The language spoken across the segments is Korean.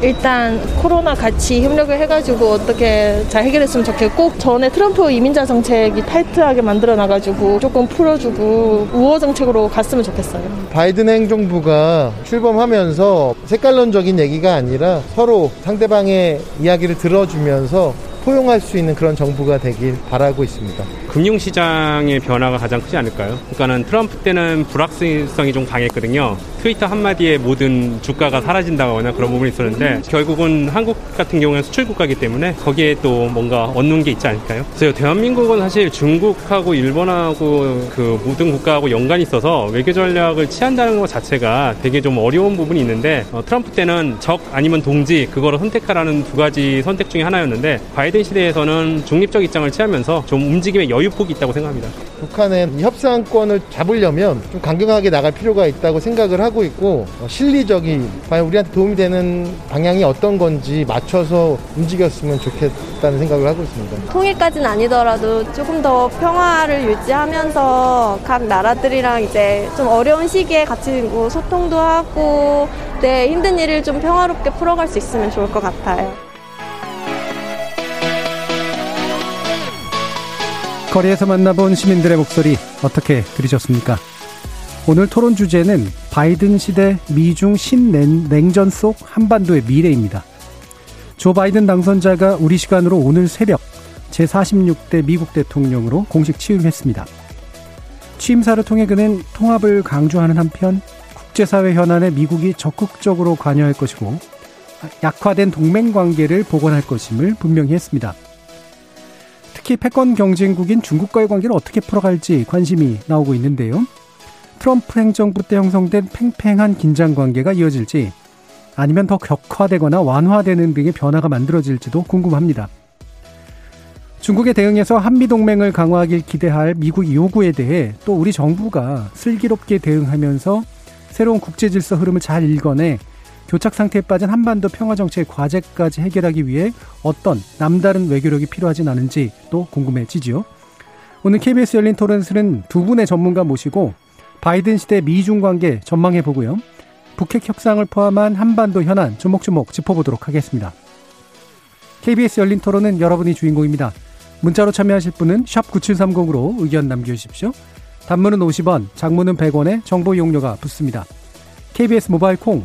일단 코로나 같이 협력을 해가지고 어떻게 잘 해결했으면 좋겠고 전에 트럼프 이민자 정책이 타이트하게 만들어 놔가지고 조금 풀어주고 우호 정책으로 갔으면 좋겠어요. 바이든 행정부가 출범하면서 색깔론적인 얘기가 아니라 서로 상대방의 이야기를 들어주면서 포용할 수 있는 그런 정부가 되길 바라고 있습니다. 금융시장의 변화가 가장 크지 않을까요? 그러니까는 트럼프 때는 불확실성이 좀 강했거든요. 트위터 한마디에 모든 주가가 사라진다거나 그런 부분이 있었는데 결국은 한국 같은 경우는 수출 국가이기 때문에 거기에 또 뭔가 얻는 게 있지 않을까요? 그래서 대한민국은 사실 중국하고 일본하고 그 모든 국가하고 연관이 있어서 외교 전략을 취한다는 것 자체가 되게 좀 어려운 부분이 있는데 어, 트럼프 때는 적 아니면 동지 그거를 선택하라는 두 가지 선택 중에 하나였는데 바이든 시대에서는 중립적 입장을 취하면서 좀 움직임의 여유폭이 있다고 생각합니다. 북한의 협상권을 잡으려면 좀 강경하게 나갈 필요가 있다고 생각을 하고 있고 어, 실리적인 과연 우리한테 도움이 되는 방향이 어떤 건지 맞춰서 움직였으면 좋겠다는 생각을 하고 있습니다. 통일까지는 아니더라도 조금 더 평화를 유지하면서 각 나라들이랑 이제 좀 어려운 시기에 같이 뭐 소통도 하고 네, 힘든 일을 좀 평화롭게 풀어갈 수 있으면 좋을 것 같아요. 거리에서 만나본 시민들의 목소리 어떻게 들으셨습니까? 오늘 토론 주제는 바이든 시대 미중 신냉전 속 한반도의 미래입니다. 조 바이든 당선자가 우리 시간으로 오늘 새벽 제46대 미국 대통령으로 공식 취임했습니다. 취임사를 통해 그는 통합을 강조하는 한편 국제사회 현안에 미국이 적극적으로 관여할 것이고 약화된 동맹 관계를 복원할 것임을 분명히 했습니다. 특히 패권 경쟁국인 중국과의 관계를 어떻게 풀어갈지 관심이 나오고 있는데요. 트럼프 행정부 때 형성된 팽팽한 긴장 관계가 이어질지 아니면 더 격화되거나 완화되는 등의 변화가 만들어질지도 궁금합니다. 중국의 대응에서 한미동맹을 강화하길 기대할 미국 요구에 대해 또 우리 정부가 슬기롭게 대응하면서 새로운 국제 질서 흐름을 잘 읽어내 교착 상태에 빠진 한반도 평화 정책 과제까지 해결하기 위해 어떤 남다른 외교력이 필요하진 않은지 또 궁금해지지요. 오늘 KBS 열린 토론스는 두 분의 전문가 모시고 바이든 시대 미중 관계 전망해 보고요. 북핵 협상을 포함한 한반도 현안 조목조목 짚어보도록 하겠습니다. KBS 열린 토론은 여러분이 주인공입니다. 문자로 참여하실 분은 9730으로 의견 남겨주십시오. 단문은 50원, 장문은 100원에 정보 이용료가 붙습니다. KBS 모바일 콩,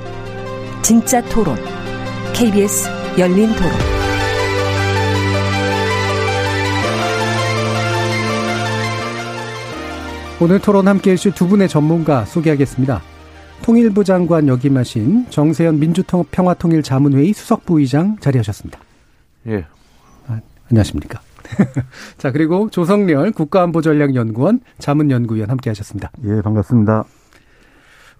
진짜 토론, KBS 열린 토론. 오늘 토론 함께 해주실 두 분의 전문가 소개하겠습니다. 통일부 장관 역임하신 정세현 민주평화통일자문회의 수석부의장 자리하셨습니다. 예. 아, 안녕하십니까. 자, 그리고 조성렬 국가안보전략연구원 자문연구위원 함께 하셨습니다. 예, 반갑습니다.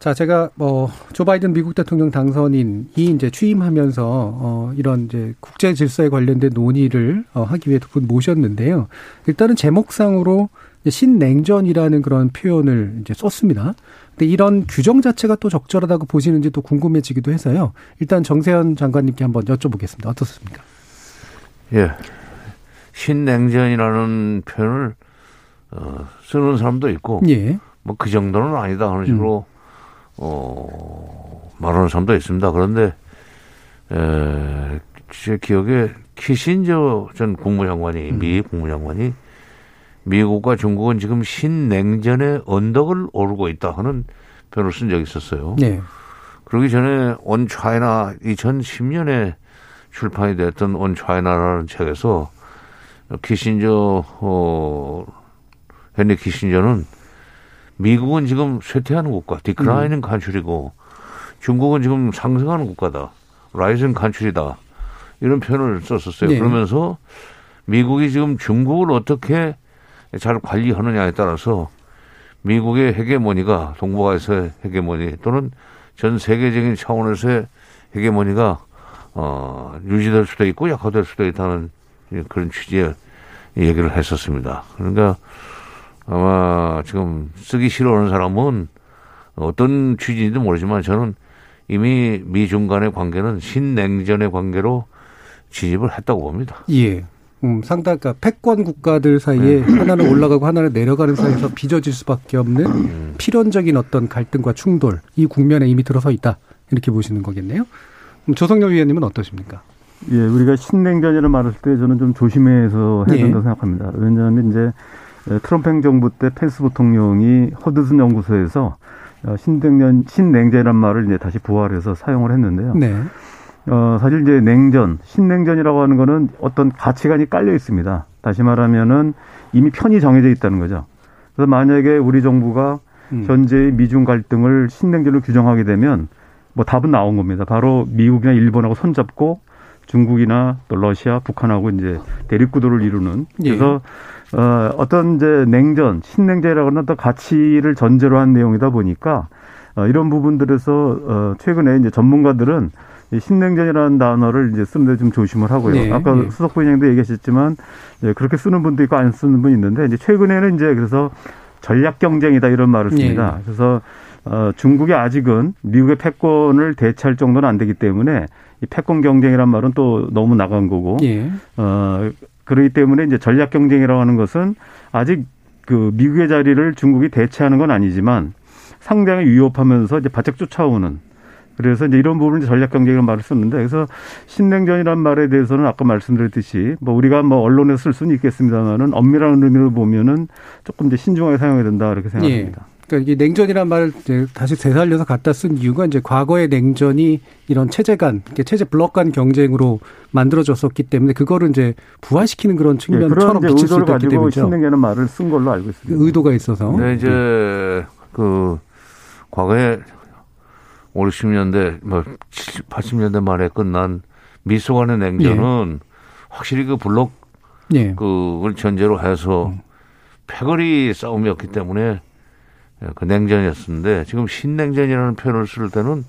자, 제가 뭐조 바이든 미국 대통령 당선인이 이제 취임하면서 어 이런 이제 국제 질서에 관련된 논의를 어 하기 위해 두 분 모셨는데요. 일단은 제목상으로 신냉전이라는 그런 표현을 이제 썼습니다. 근데 이런 규정 자체가 또 적절하다고 보시는지 또 궁금해지기도 해서요. 일단 정세현 장관님께 한번 여쭤보겠습니다. 어떻습니까? 예. 신냉전이라는 표현을 어, 쓰는 사람도 있고, 예. 뭐 그 정도는 아니다 하는 식으로 음. 어, 말하는 사람도 있습니다. 그런데 에, 제 기억에 키신저 전 국무장관이 음. 미 국무장관이 미국과 중국은 지금 신냉전의 언덕을 오르고 있다 하는 표현을 쓴 적이 있었어요. 네. 그러기 전에 온 차이나 2010년에 출판이 됐던 온 차이나라는 책에서 키신저 어 헨리 키신저는 미국은 지금 쇠퇴하는 국가, declining country고 중국은 지금 상승하는 국가다. rising country다. 이런 표현을 썼었어요. 네. 그러면서 미국이 지금 중국을 어떻게 잘 관리하느냐에 따라서 미국의 헤게모니가 동북아에서의 헤게모니 또는 전 세계적인 차원에서의 헤게모니가 어, 유지될 수도 있고 약화될 수도 있다는 그런 취지의 얘기를 했었습니다. 그러니까 아마 지금 쓰기 싫어하는 사람은 어떤 취지인지 모르지만 저는 이미 미중 간의 관계는 신냉전의 관계로 진입을 했다고 봅니다. 예. 음, 상당, 그러니까 패권 국가들 사이에 네. 하나는 올라가고 하나는 내려가는 사이에서 빚어질 수밖에 없는 음. 필연적인 어떤 갈등과 충돌, 이 국면에 이미 들어서 있다. 이렇게 보시는 거겠네요. 음, 조성열 위원님은 어떠십니까? 예, 우리가 신냉전이라는 말을 쓸때 저는 좀 조심해서 해야 예. 된다고 생각합니다. 왜냐하면 이제 트럼프 행정부 때 펜스 부통령이 허드슨 연구소에서 어, 신냉전, 신냉전이라는 말을 이제 다시 부활해서 사용을 했는데요. 네. 어, 사실 이제 냉전, 신냉전이라고 하는 거는 어떤 가치관이 깔려 있습니다. 다시 말하면은 이미 편이 정해져 있다는 거죠. 그래서 만약에 우리 정부가 음. 현재의 미중 갈등을 신냉전으로 규정하게 되면 뭐 답은 나온 겁니다. 바로 미국이나 일본하고 손잡고 중국이나 또 러시아, 북한하고 이제 대립구도를 이루는 예. 그래서 어, 어떤 이제 냉전, 신냉전이라고 하는 어떤 가치를 전제로 한 내용이다 보니까 어, 이런 부분들에서 어, 최근에 이제 전문가들은 이 신냉전이라는 단어를 이제 쓰는데 좀 조심을 하고요. 네, 아까 예. 수석 부회장도 얘기하셨지만 예, 그렇게 쓰는 분도 있고 안 쓰는 분이 있는데 이제 최근에는 이제 그래서 전략 경쟁이다 이런 말을 씁니다. 예. 그래서 어, 중국이 아직은 미국의 패권을 대체할 정도는 안 되기 때문에 이 패권 경쟁이란 말은 또 너무 나간 거고 예. 어, 그러기 때문에 이제 전략 경쟁이라고 하는 것은 아직 그 미국의 자리를 중국이 대체하는 건 아니지만 상당히 위협하면서 이제 바짝 쫓아오는 그래서 이제 이런 부분을 전략 경쟁이라는 말을 썼는데 그래서 신냉전이라는 말에 대해서는 아까 말씀드렸듯이 뭐 우리가 뭐 언론에 쓸 수는 있겠습니다만은 엄밀한 의미로 보면은 조금 이제 신중하게 사용해야 된다 이렇게 생각합니다. 그러니까 이게 냉전이란 말을 다시 되살려서 갖다 쓴 이유가 이제 과거의 냉전이 이런 체제 간, 이렇게 체제 블록 간 경쟁으로 만들어졌었기 때문에 그거를 이제 부활시키는 그런 예, 측면처럼 이제 비칠 수 있기 때문이죠. 신냉전이라는 말을 쓴 걸로 알고 있습니다. 의도가 있어서. 근데 이제 그 과거에 5, 60년대 뭐 70, 80년대 말에 끝난 미소 간의 냉전은 확실히 그 블록 예. 그걸 전제로 해서 패거리 싸움이었기 때문에 그 냉전이었는데 지금 신냉전이라는 표현을 쓸 때는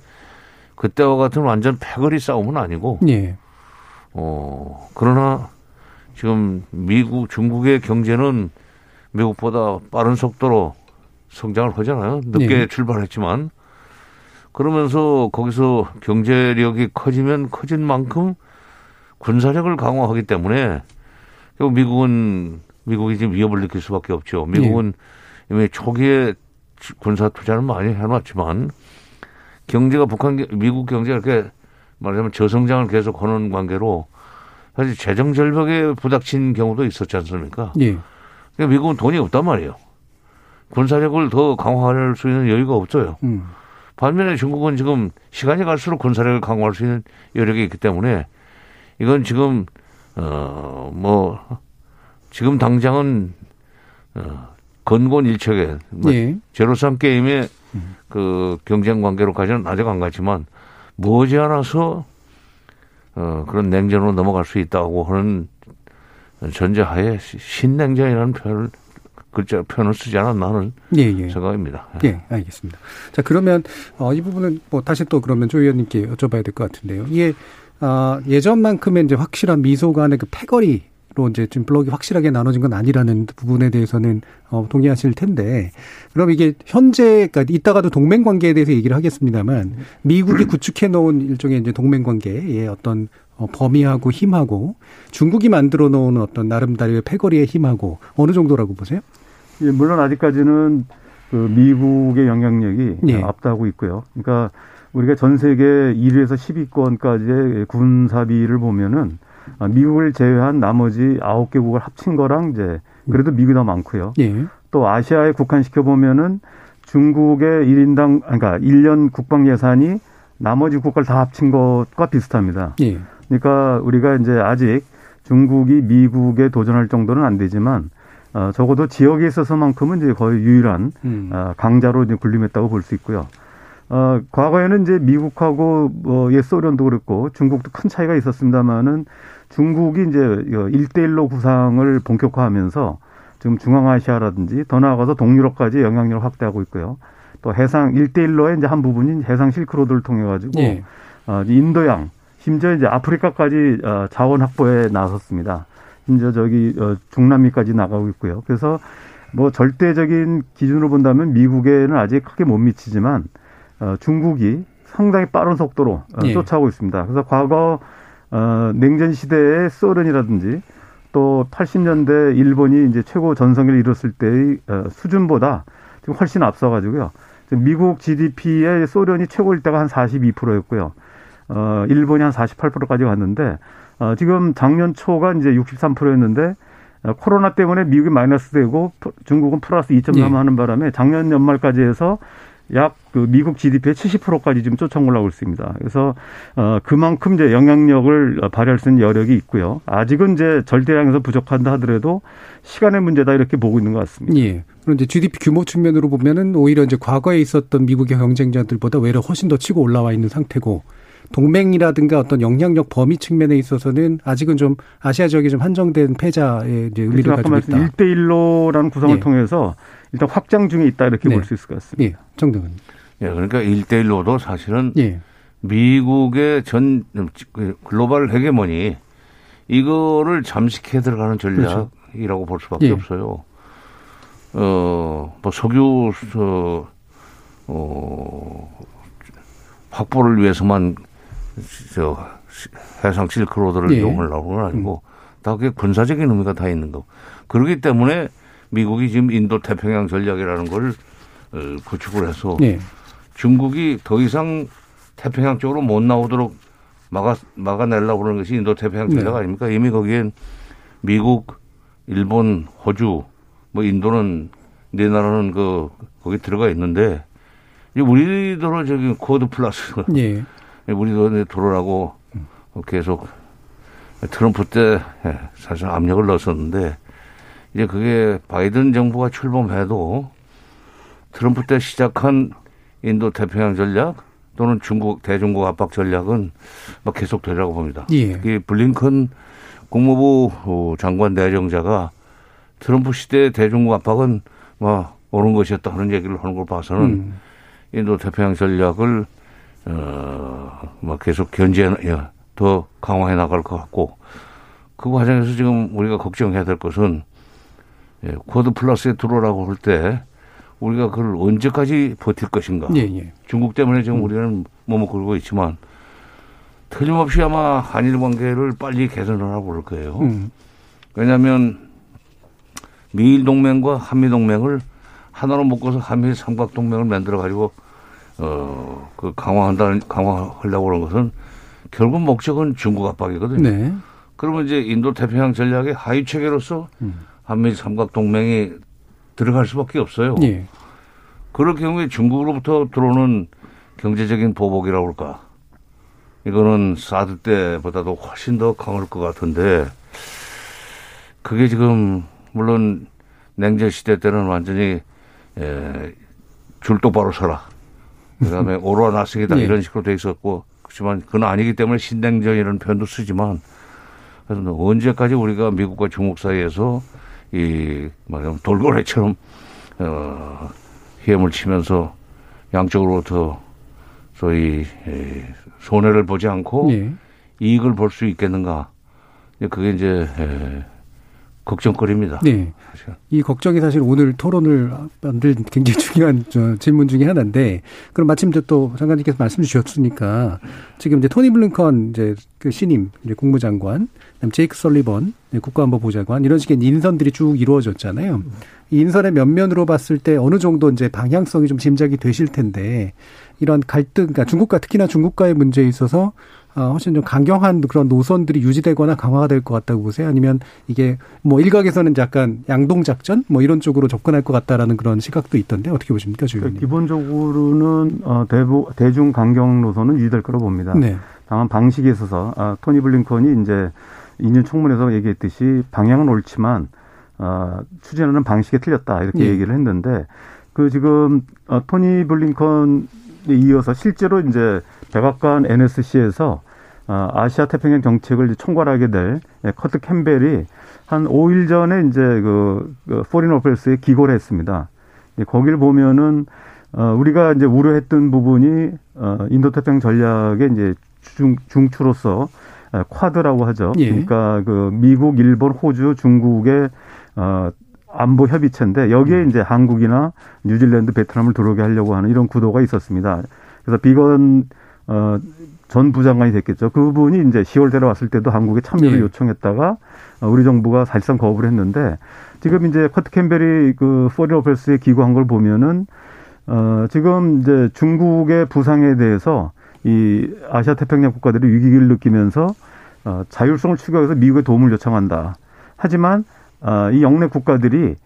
그때와 같은 완전 패거리 싸움은 아니고 예. 어 그러나 지금 미국 중국의 경제는 미국보다 빠른 속도로 성장을 하잖아요. 늦게 네. 출발했지만 그러면서 거기서 경제력이 커지면 커진 만큼 군사력을 강화하기 때문에 미국은 미국이 지금 위협을 느낄 수밖에 없죠. 미국은 이미 초기에 군사 투자는 많이 해놨지만 경제가 북한 게- 미국 경제가 이렇게 말하자면 저성장을 계속 하는 관계로 사실 재정 절벽에 부닥친 경우도 있었지 않습니까? 예. 그러니까 미국은 돈이 없단 말이에요. 군사력을 더 강화할 수 있는 여유가 없어요. 음. 반면에 중국은 지금 시간이 갈수록 군사력을 강화할 수 있는 여력이 있기 때문에 이건 지금 어 뭐 지금 당장은 어 건곤일척에 뭐 예. 제로섬 게임의 그 경쟁 관계로까지는 아직 안 갔지만 머지않아서 어 그런 냉전으로 넘어갈 수 있다고 하는 전제하에 시- 신냉전이라는 표현을 글자 표현을 쓰지 않았나 하는 예, 예. 생각입니다. 예, 알겠습니다. 자, 그러면 어, 이 부분은 뭐 다시 또 그러면 조 의원님께 여쭤봐야 될 것 같은데요. 이게 아, 예전만큼의 이제 확실한 미소 간의 그 패거리 로 이제 지금 블록이 확실하게 나눠진 건 아니라는 부분에 대해서는 어, 동의하실 텐데, 그럼 이게 현재, 그러니까 이따가도 동맹 관계에 대해서 얘기를 하겠습니다만, 미국이 구축해 놓은 일종의 이제 동맹 관계의 어떤 어, 범위하고 힘하고 중국이 만들어 놓은 어떤 나름대로의 패거리의 힘하고 어느 정도라고 보세요? 예, 물론 아직까지는 그 미국의 영향력이 예. 앞다고 있고요. 그러니까 우리가 전 세계 1위에서 10위권까지의 군사비를 보면은 아, 미국을 제외한 나머지 9개국을 합친 거랑 이제 그래도 미국이 더 많고요. 예. 또 아시아에 국한시켜 보면은 중국의 1인당 그러니까 1년 국방 예산이 나머지 국가를 다 합친 것과 비슷합니다. 예. 그러니까 우리가 이제 아직 중국이 미국에 도전할 정도는 안 되지만 어, 적어도 지역에 있어서만큼은 이제 거의 유일한 음. 어, 강자로 이제 군림했다고 볼 수 있고요. 어, 과거에는 이제 미국하고 뭐, 옛 소련도 그렇고 중국도 큰 차이가 있었습니다만은 중국이 이제 일대일로 구상을 본격화하면서 지금 중앙아시아라든지 더 나아가서 동유럽까지 영향력을 확대하고 있고요. 또 해상 일대일로의 이제 한 부분인 해상 실크로드를 통해 가지고 예. 어, 인도양 심지어 이제 아프리카까지 어, 자원 확보에 나섰습니다. 심지어 저기 어, 중남미까지 나가고 있고요. 그래서 뭐 절대적인 기준으로 본다면 미국에는 아직 크게 못 미치지만 어, 중국이 상당히 빠른 속도로 어, 예. 쫓아오고 있습니다. 그래서 과거 어, 냉전 시대의 소련이라든지 또 80년대 일본이 이제 최고 전성기를 이뤘을 때의 어, 수준보다 지금 훨씬 앞서가지고요. 미국 GDP의 소련이 최고일 때가 한 42%였고요. 어, 일본이 한 48%까지 갔는데 어, 지금 작년 초가 이제 63%였는데 어, 코로나 때문에 미국이 마이너스 되고 중국은 플러스 2.3 네. 하는 바람에 작년 연말까지 해서 약 그 미국 GDP의 70%까지 지금 쫓아 올라오고 있습니다. 그래서 어 그만큼 이제 영향력을 발휘할 수 있는 여력이 있고요. 아직은 이제 절대량에서 부족한다 하더라도 시간의 문제다 이렇게 보고 있는 것 같습니다. 예. 그런데 GDP 규모 측면으로 보면은 오히려 이제 과거에 있었던 미국의 경쟁자들보다 외려 훨씬 더 치고 올라와 있는 상태고 동맹이라든가 어떤 영향력 범위 측면에 있어서는 아직은 좀 아시아 지역이 좀 한정된 패자의 이제 의미를 가지고 있다. 1대1로라는 구성을 예. 통해서 일단 확장 중에 있다 이렇게 네. 볼수 있을 것 같습니다. 예. 정도은 예, 그러니까 1대1로도 사실은 예. 미국의 전그 글로벌 헤게모니 이거를 잠식해 들어가는 전략이라고 그렇죠. 볼 수밖에 예. 없어요. 어, 뭐 석유 어, 어 확보를 위해서만 저 해상 실크로드를 예. 이용하려고 건 아니고 음. 다 그게 군사적인 의미가 다 있는 거. 그렇기 때문에 미국이 지금 인도 태평양 전략이라는 걸 어, 구축을 해서 예. 중국이 더 이상 태평양 쪽으로 못 나오도록 막아 막아내려고 그러는 것이 인도 태평양 네. 전략 네. 아닙니까? 이미 거기엔 미국, 일본, 호주, 뭐 인도는 네 나라는 그 거기 들어가 있는데 우리도 저기 쿼드 플러스 예. 우리도 들어오라고 계속 트럼프 때 예, 사실 압력을 넣었었는데 이제 그게 바이든 정부가 출범해도 트럼프 때 시작한 인도 태평양 전략 또는 중국 대중국 압박 전략은 막 계속 되라고 봅니다. 예. 이 블링컨 국무부 장관 내정자가 트럼프 시대 대중국 압박은 뭐 옳은 것이었다 하는 얘기를 하는 걸 봐서는 음. 인도 태평양 전략을 어뭐 계속 견제 더 강화해 나갈 것 같고 그 과정에서 지금 우리가 걱정해야 될 것은 예, 쿼드 플러스에 들어오라고 할 때 우리가 그걸 언제까지 버틸 것인가. 예, 예. 중국 때문에 지금 음. 우리는 몸을 걸고 있지만 틀림없이 아마 한일 관계를 빨리 개선을 하고 그럴 거예요. 음. 왜냐하면 미일 동맹과 한미 동맹을 하나로 묶어서 한미 삼각 동맹을 만들어 가지고 어, 그 강화한다는, 강화하려고 그런 것은 결국 목적은 중국 압박이거든요. 네. 그러면 이제 인도 태평양 전략의 하위 체계로서 음. 한미 삼각 동맹이 들어갈 수밖에 없어요. 예. 그럴 경우에 중국으로부터 들어오는 경제적인 보복이라고 할까. 이거는 사드 때보다도 훨씬 더 강할 것 같은데 그게 지금 물론 냉전 시대 때는 완전히 에, 줄 똑바로 서라. 그다음에 오로라 나스기다 네. 이런 식으로 돼 있었고 그렇지만 그건 아니기 때문에 신냉전이라는 표현도 쓰지만 그래서 언제까지 우리가 미국과 중국 사이에서 이 말하자면 돌고래처럼 어 힘을 치면서 양쪽으로부터 소위 손해를 보지 않고 네. 이익을 볼 수 있겠는가 그게 이제 걱정거리입니다. 네. 사실. 이 걱정이 사실 오늘 토론을 만들 굉장히 중요한 질문 중에 하나인데, 그럼 마침 또 장관님께서 말씀 주셨으니까, 지금 이제 토니 블링컨 이제 그 신임 이제 국무장관, 그다음 제이크 설리번 국가안보보좌관 이런 식의 인선들이 쭉 이루어졌잖아요. 이 인선의 면면으로 봤을 때 어느 정도 이제 방향성이 좀 짐작이 되실 텐데, 이런 갈등, 그러니까 중국과 특히나 중국과의 문제에 있어서 어, 훨씬 좀 강경한 그런 노선들이 유지되거나 강화가 될 것 같다고 보세요? 아니면 이게 뭐 일각에서는 약간 양동 작전 뭐 이런 쪽으로 접근할 것 같다라는 그런 시각도 있던데 어떻게 보십니까, 주 의원님? 기본적으로는 어, 대부, 대중 강경 노선은 유지될 거로 봅니다. 네. 다만 방식에 있어서 아, 토니 블링컨이 이제 2년 총문에서 얘기했듯이 방향은 옳지만 어, 추진하는 방식이 틀렸다 이렇게 네. 얘기를 했는데 그 지금 어, 토니 블링컨 이어서 실제로 이제 백악관 NSC에서 어, 아시아 태평양 정책을 총괄하게 될 예, 커트 캠벨이 한 5일 전에 이제 그, 그 Foreign Affairs에 기고를 했습니다. 거기를 보면은 어, 우리가 이제 우려했던 부분이 어, 인도 태평 전략의 이제 중, 중추로서 쿼드라고 하죠. 예. 그러니까 그 미국, 일본, 호주, 중국의 어, 안보 협의체인데 여기에 음. 이제 한국이나 뉴질랜드, 베트남을 들어오게 하려고 하는 이런 구도가 있었습니다. 그래서 비건 어, 전 부장관이 됐겠죠. 그분이 이제 10월 데려왔을 때도 한국에 참여를 예. 요청했다가 어, 우리 정부가 사실상 거부를 했는데 지금 이제 커트 캠벨이 그 Foreign Affairs에 기고한 걸 보면은 어, 지금 이제 중국의 부상에 대해서 이 아시아 태평양 국가들이 위기를 느끼면서 어, 자율성을 추구해서 미국의 도움을 요청한다. 하지만 어, 이 역내 국가들이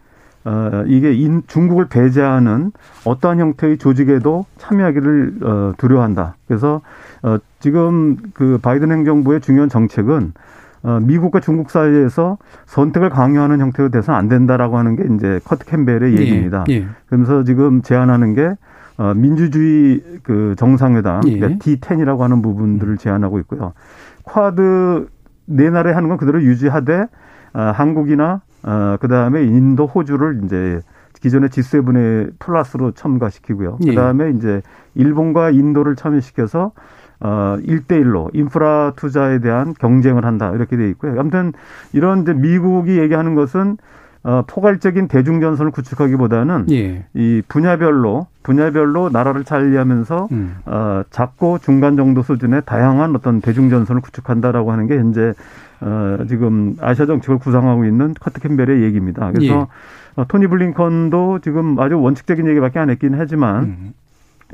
어, 이게 인, 중국을 배제하는 어떠한 형태의 조직에도 참여하기를 어, 두려워한다. 그래서 어, 지금 그 바이든 행정부의 중요한 정책은 어, 미국과 중국 사이에서 선택을 강요하는 형태로 돼서는 안 된다라고 하는 게 이제 커트 캠벨의 예, 얘기입니다. 예. 그러면서 지금 제안하는 게 어, 민주주의 그 정상회담, 예. 그러니까 D10이라고 하는 부분들을 제안하고 있고요. 쿼드 네 나라에 하는 건 그대로 유지하되 어, 한국이나 어, 그 다음에 인도, 호주를 이제 기존의 G7의 플러스로 첨가시키고요. 그 다음에 이제 일본과 인도를 참여시켜서 어, 1대1로 인프라 투자에 대한 경쟁을 한다. 이렇게 돼 있고요. 아무튼 이런 이제 미국이 얘기하는 것은 어, 포괄적인 대중전선을 구축하기보다는 예. 이 분야별로 분야별로 나라를 관리하면서 음. 어, 작고 중간 정도 수준의 다양한 어떤 대중전선을 구축한다라고 하는 게 현재 어, 지금 아시아 정책을 구상하고 있는 커트 캠벨의 얘기입니다. 그래서 예. 어, 토니 블링컨도 지금 아주 원칙적인 얘기밖에 안 했긴 하지만 음.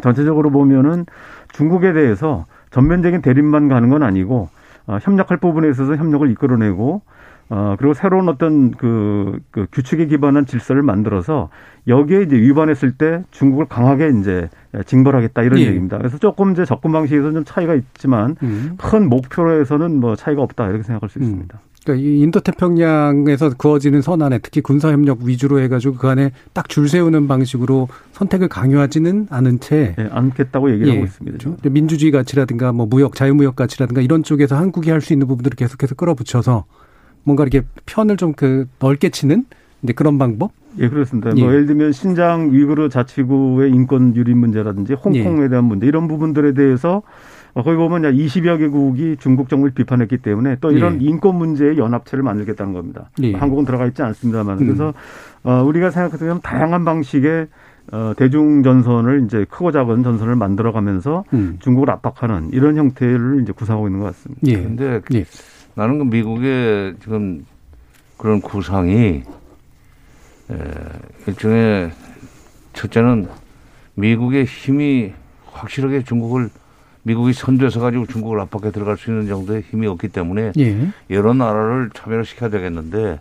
전체적으로 보면은 중국에 대해서 전면적인 대립만 가는 건 아니고 어, 협력할 부분에 있어서 협력을 이끌어내고 어, 그리고 새로운 어떤 그, 그 규칙에 기반한 질서를 만들어서 여기에 이제 위반했을 때 중국을 강하게 이제 징벌하겠다 이런 예. 얘기입니다. 그래서 조금 이제 접근 방식에서 좀 차이가 있지만 음. 큰 목표로해서는 뭐 차이가 없다 이렇게 생각할 수 음. 있습니다. 그러니까 이 인도 태평양에서 그어지는 선안에 특히 군사 협력 위주로 해가지고 그 안에 딱 줄 세우는 방식으로 선택을 강요하지는 않은 채 네, 않겠다고 얘기를 예, 하고 있습니다. 그렇죠? 민주주의 가치라든가 뭐 무역 자유무역 가치라든가 이런 쪽에서 한국이 할 수 있는 부분들을 계속해서 끌어붙여서 뭔가 이렇게 편을 좀 그 넓게 치는 이제 그런 방법? 예, 그렇습니다. 뭐 예. 뭐 예를 들면 신장 위구르 자치구의 인권 유린 문제라든지 홍콩에 예. 대한 문제 이런 부분들에 대해서 어, 거기 보면 20여 개국이 중국 정부를 비판했기 때문에 또 이런 예. 인권 문제의 연합체를 만들겠다는 겁니다. 예. 한국은 들어가 있지 않습니다만 음. 그래서 어, 우리가 생각하면 다양한 방식의 어, 대중 전선을 이제 크고 작은 전선을 만들어가면서 음. 중국을 압박하는 이런 형태를 이제 구상하고 있는 것 같습니다. 예. 근데 예. 나는 그 미국의 지금 그런 구상이 에, 일종의 첫째는 미국의 힘이 확실하게 중국을 미국이 선두에서 가지고 중국을 압박해 들어갈 수 있는 정도의 힘이 없기 때문에 예. 여러 나라를 참여를 시켜야 되겠는데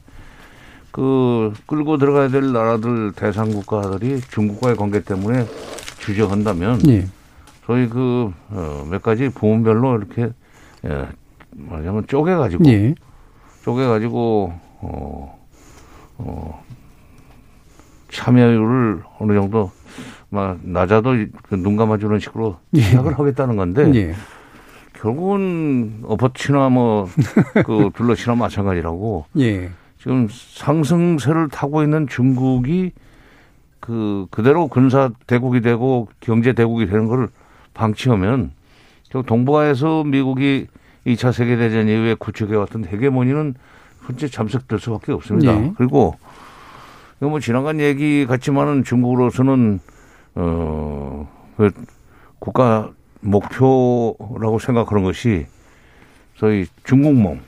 그 끌고 들어가야 될 나라들 대상 국가들이 중국과의 관계 때문에 주저한다면 예. 소위 그몇 어, 가지 부문별로 이렇게 예, 말하자면 쪼개가지고 예. 쪼개가지고 어, 어, 참여율을 어느 정도 막 낮아도 그눈 감아주는 식으로 예. 시작을 하겠다는 건데 예. 결국은 어퍼치나 뭐그 둘러치나 마찬가지라고 예. 지금 상승세를 타고 있는 중국이 그 그대로 군사 대국이 되고 경제 대국이 되는 걸 방치하면 결국 동북아에서 미국이 2차 세계대전 이후에 구축해 왔던 헤게모니는 현재 잠식될 수밖에 없습니다. 네. 그리고 이거 뭐 지나간 얘기 같지만은 중국으로서는 어, 그 국가 목표라고 생각하는 것이 저희 중국몽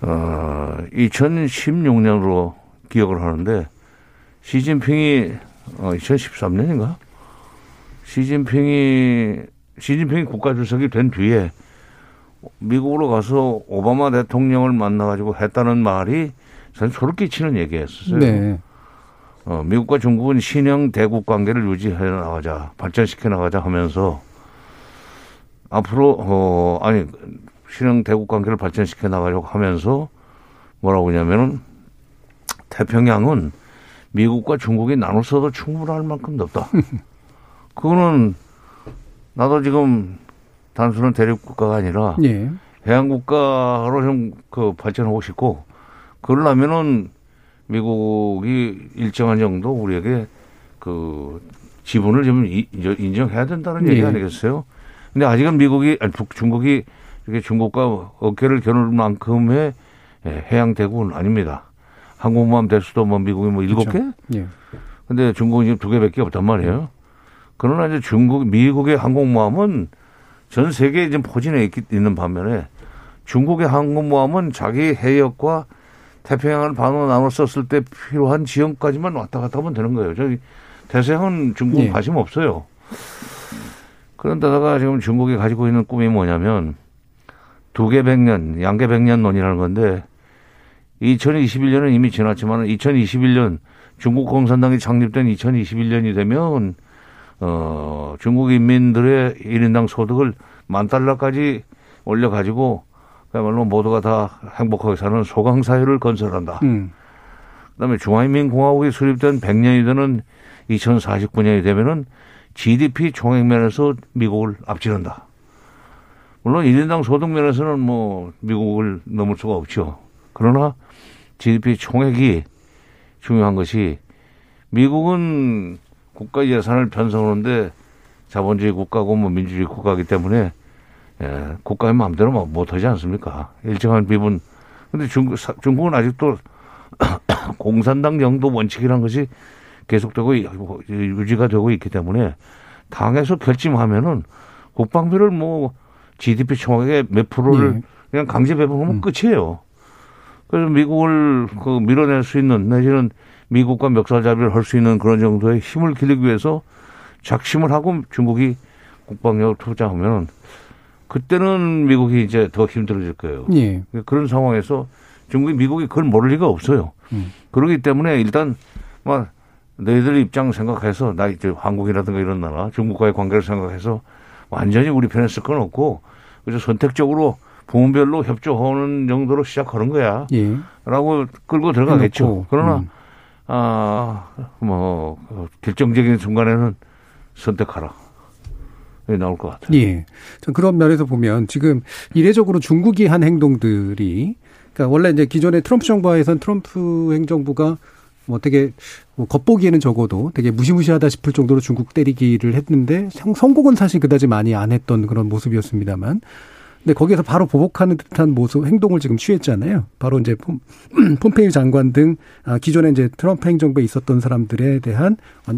어, 2016년으로 기억을 하는데 시진핑이 어, 2013년인가? 시진핑이 시진핑이 국가주석이 된 뒤에 미국으로 가서 오바마 대통령을 만나가지고 했다는 말이 사실 소름 끼치는 얘기였었어요. 네. 어, 미국과 중국은 신형 대국 관계를 유지해 나가자, 발전시켜 나가자 하면서 앞으로, 어, 아니, 신형 대국 관계를 발전시켜 나가려고 하면서 뭐라고 하냐면은 태평양은 미국과 중국이 나눠 써도 충분할 만큼 넓다. 그거는 나도 지금 단순한 대륙 국가가 아니라 예. 해양 국가로 좀 그 발전하고 싶고 그러려면은 미국이 일정한 정도 우리에게 그 지분을 좀 인정해야 된다는 얘기 예. 아니겠어요? 근데 아직은 미국이 아니 북- 중국이 이렇게 중국과 어깨를 겨눌 만큼의 예, 해양 대국은 아닙니다. 항공모함 대수도 뭐 미국이 뭐 일곱 개? 예. 근데 중국은 지금 두 개밖에 없단 말이에요. 그러나 이제 중국, 미국의 항공모함은 전 세계에 지금 포진해 있, 있는 반면에 중국의 항공모함은 자기 해역과 태평양을 반으로 나눠 썼을 때 필요한 지형까지만 왔다 갔다 하면 되는 거예요. 저기 대서양은 중국은 예. 관심 없어요. 그런데다가 지금 중국이 가지고 있는 꿈이 뭐냐면 두개 백년, 양개 백년론이라는 건데 2021년은 이미 지났지만 2021년 중국 공산당이 창립된 2021년이 되면 어 중국 인민들의 1인당 소득을 만 달러까지 올려 가지고 그야말로 모두가 다 행복하게 사는 소강 사회를 건설한다. 음. 그다음에 중화인민공화국이 수립된 100년이 되는 2049년이 되면은 GDP 총액 면에서 미국을 앞지른다. 물론 1인당 소득 면에서는 뭐 미국을 넘을 수가 없죠. 그러나 GDP 총액이 중요한 것이 미국은 국가 예산을 편성하는데 자본주의 국가고 뭐 민주주의 국가이기 때문에 예, 국가의 마음대로 뭐 못하지 않습니까? 일정한 비분. 근데 중국, 사- 중국은 아직도 공산당 영도 원칙이라는 것이 계속되고 이- 유지가 되고 있기 때문에 당에서 결심하면은 국방비를 뭐 GDP 총액의 몇 프로를 예. 그냥 강제 배분하면 음. 끝이에요. 그래서 미국을 그 밀어낼 수 있는 내지는 미국과 멱살잡이를 할 수 있는 그런 정도의 힘을 기르기 위해서 작심을 하고 중국이 국방력을 투자하면 그때는 미국이 이제 더 힘들어질 거예요. 예. 그런 상황에서 중국이 미국이 그걸 모를 리가 없어요. 음. 그렇기 때문에 일단 막 너희들 입장 생각해서 나 이제 한국이라든가 이런 나라 중국과의 관계를 생각해서 완전히 우리 편에 쓸 건 없고 그래서 선택적으로 부문별로 협조하는 정도로 시작하는 거야. 예. 라고 끌고 들어가겠죠. 해놓고, 그러나 음. 아, 뭐 결정적인 순간에는 선택하라. 이 나올 것 같아요. 예. 전 그런 면에서 보면 지금 이례적으로 중국이 한 행동들이 그러니까 원래 이제 기존의 트럼프 정부하에선 트럼프 행정부가 뭐 되게 뭐 겉보기에는 적어도 되게 무시무시하다 싶을 정도로 중국 때리기를 했는데 성- 성공은 사실 그다지 많이 안 했던 그런 모습이었습니다만 근데 거기에서 바로 보복하는 듯한 모습 행동을 지금 취했잖아요. 바로 이제 폼, 폼페이오 장관 등 아, 기존에 이제 트럼프 행정부에 있었던 사람들에 대한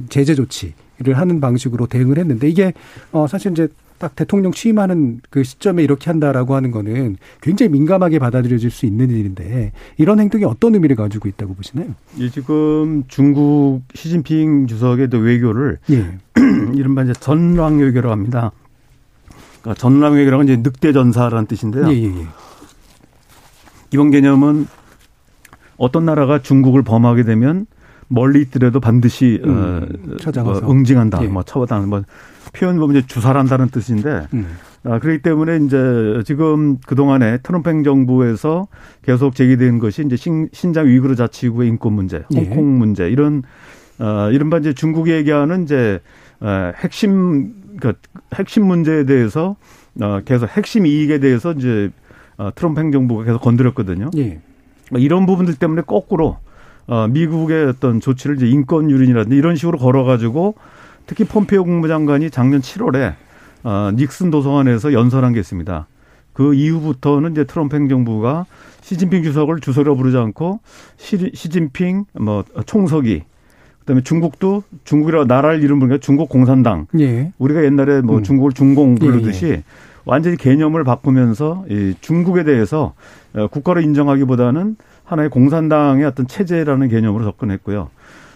제재 조치를 하는 방식으로 대응을 했는데 이게 어 사실 이제 딱 대통령 취임하는 그 시점에 이렇게 한다라고 하는 거는 굉장히 민감하게 받아들여질 수 있는 일인데 이런 행동이 어떤 의미를 가지고 있다고 보시나요? 이 지금 중국 시진핑 주석의 또 외교를 예. 이른바 이제 전랑 외교라고 합니다. 그러니까 전랑 외교라는 이제 늑대 전사라는 뜻인데요. 예, 예, 예. 이번 개념은 어떤 나라가 중국을 범하게 되면 멀리 있더라도 반드시 음, 어, 찾아가서. 뭐 응징한다, 예. 뭐 처벌한다, 뭐 표현 보면 이제 주사한다는 뜻인데 음. 아, 그렇기 때문에 이제 지금 그동안에 트럼프 행정부에서 계속 제기된 것이 이제 신, 신장 위구르 자치구의 인권 문제, 예. 홍콩 문제 이런 어, 이른바 이제 중국이 얘기하는 이제 어, 핵심 그 핵심 문제에 대해서 어, 계속 핵심 이익에 대해서 이제 어, 트럼프 행정부가 계속 건드렸거든요. 예. 이런 부분들 때문에 거꾸로 어, 미국의 어떤 조치를 이제 인권 유린이라든지 이런 식으로 걸어가지고 특히 폼페이오 국무장관이 작년 7월에 어, 닉슨 도서관에서 연설한 게 있습니다. 그 이후부터는 이제 트럼프 행정부가 시진핑 주석을 주석이라고 부르지 않고 시, 시진핑 뭐 총석이 그다음에 중국도 중국이라 나라를 이름 부르니까 중국 공산당 예. 우리가 옛날에 뭐 음. 중국을 중공 예, 부르듯이 완전히 개념을 바꾸면서 이 중국에 대해서 어, 국가로 인정하기보다는 하나의 공산당의 어떤 체제라는 개념으로 접근했고요.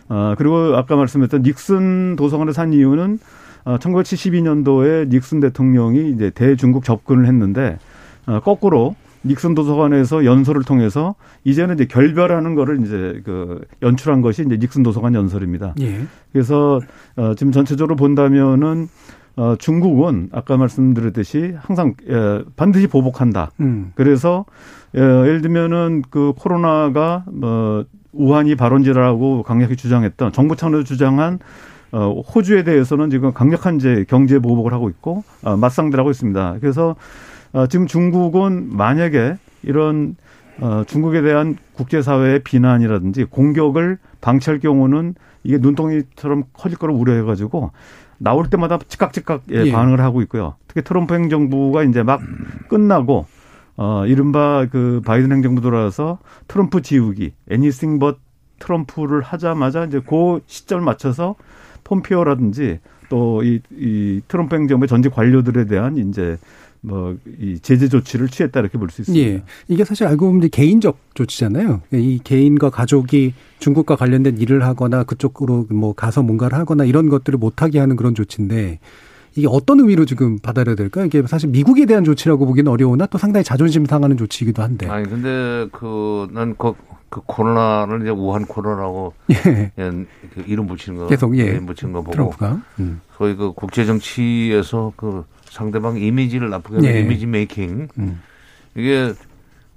어, 그리고 아까 말씀했던 닉슨 도서관에 산 이유는 어, 1972년도에 닉슨 대통령이 이제 대중국 접근을 했는데 어, 거꾸로 닉슨 도서관에서 연설을 통해서 이제는 이제 결별하는 거를 이제 그 연출한 것이 이제 닉슨 도서관 연설입니다. 예. 그래서 어, 지금 전체적으로 본다면은 어, 중국은 아까 말씀드렸듯이 항상 에, 반드시 보복한다. 음. 그래서 에, 예를 들면은 그 코로나가 뭐 우한이 발원지라고 강력히 주장했던 정부 차원에서 주장한 어, 호주에 대해서는 지금 강력한 이제 경제 보복을 하고 있고 어, 맞상대를 하고 있습니다. 그래서 어, 지금 중국은 만약에 이런 어, 중국에 대한 국제사회의 비난이라든지 공격을 방치할 경우는 이게 눈덩이처럼 커질 거를 우려해가지고 나올 때마다 즉각즉각 예, 예. 반응을 하고 있고요. 특히 트럼프 행정부가 이제 막 끝나고 어, 이른바 그 바이든 행정부 들어와서 트럼프 지우기, anything but 트럼프를 하자마자 이제 그 시점을 맞춰서 폼피오라든지 또이 이 트럼프 행정부의 전직 관료들에 대한 이제 뭐 이 제재 조치를 취했다 이렇게 볼 수 있습니다. 예. 이게 사실 알고 보면 이제 개인적 조치잖아요. 이 개인과 가족이 중국과 관련된 일을 하거나 그쪽으로 뭐 가서 뭔가를 하거나 이런 것들을 못하게 하는 그런 조치인데 이게 어떤 의미로 지금 받아들여야 될까? 이게 사실 미국에 대한 조치라고 보기는 어려우나 또 상당히 자존심 상하는 조치이기도 한데. 아니 근데 그난그 그 코로나를 이제 우한 코로나라고 예. 그냥 그 이름 붙이는 거 계속, 예. 이름 붙이는 거 보고 트럼프가. 음. 소위 그 국제 정치에서 그 상대방 이미지를 나쁘게 하는 예. 이미지 메이킹 음. 이게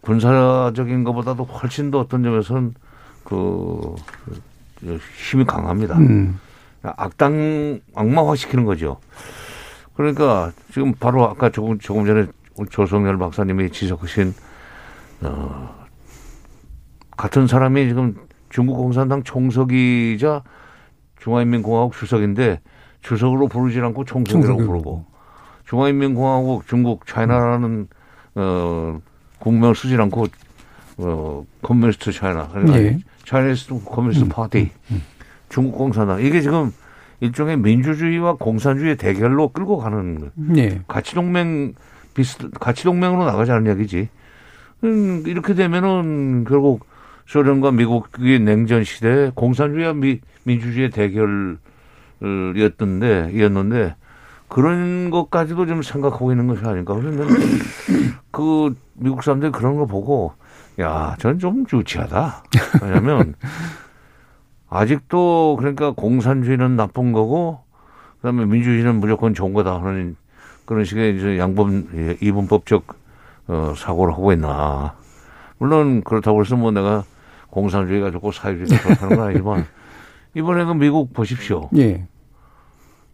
군사적인 것보다도 훨씬 더 어떤 점에서는 그 힘이 강합니다. 음. 악당 악마화 시키는 거죠. 그러니까 지금 바로 아까 조금 조금 전에 조성열 박사님이 지적하신 어 같은 사람이 지금 중국 공산당 총서기이자 중화인민공화국 주석인데 주석으로 부르지 않고 총서기라고 부르고 중화인민공화국 중국 China라는 어 국명을 쓰지 않고 어 Communist China 예. Chinese Communist Party 중국 공산당 이게 지금 일종의 민주주의와 공산주의의 대결로 끌고 가는 예. 가치 동맹 비슷 가치 동맹으로 나가자는 얘기지. 음, 이렇게 되면은 결국 소련과 미국의 냉전 시대 공산주의와 미, 민주주의의 대결이었던데 이었는데 그런 것까지도 좀 생각하고 있는 것이 아닌가. 그러면 그 미국 사람들이 그런 거 보고 야, 전좀 유치하다. 왜냐면 아직도 그러니까 공산주의는 나쁜 거고 그다음에 민주주의는 무조건 좋은 거다 하는 그런 식의 이제 양분 예, 이분법적 어, 사고를 하고 있나. 물론 그렇다고 해서 뭐 내가 공산주의가 좋고 사회주의가 좋다는 건 아니지만 이번에 그 미국 보십시오. 예.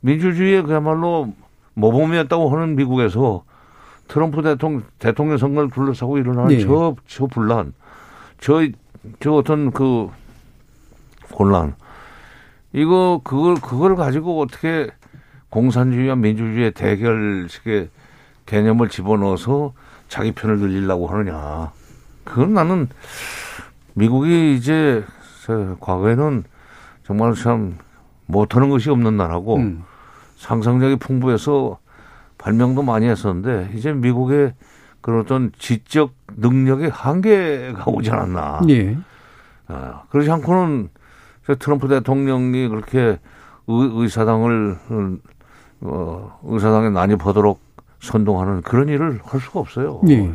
민주주의에 그야말로 모범이었다고 하는 미국에서 트럼프 대통령, 대통령 선거를 둘러싸고 일어나는 네. 저, 저 분란, 저, 저 어떤 그混乱. 이거, 그걸, 그걸 가지고 어떻게 공산주의와 민주주의의 대결식의 개념을 집어넣어서 자기 편을 늘리려고 하느냐. 그건 나는 미국이 이제 저 과거에는 정말 참 못하는 것이 없는 나라고 음. 상상력이 풍부해서 발명도 많이 했었는데 이제 미국의 그런 어떤 지적 능력의 한계가 오지 않았나. 예. 아, 그렇지 않고는 저 트럼프 대통령이 그렇게 의, 의사당을 어, 의사당에 난입하도록 선동하는 그런 일을 할 수가 없어요. 예.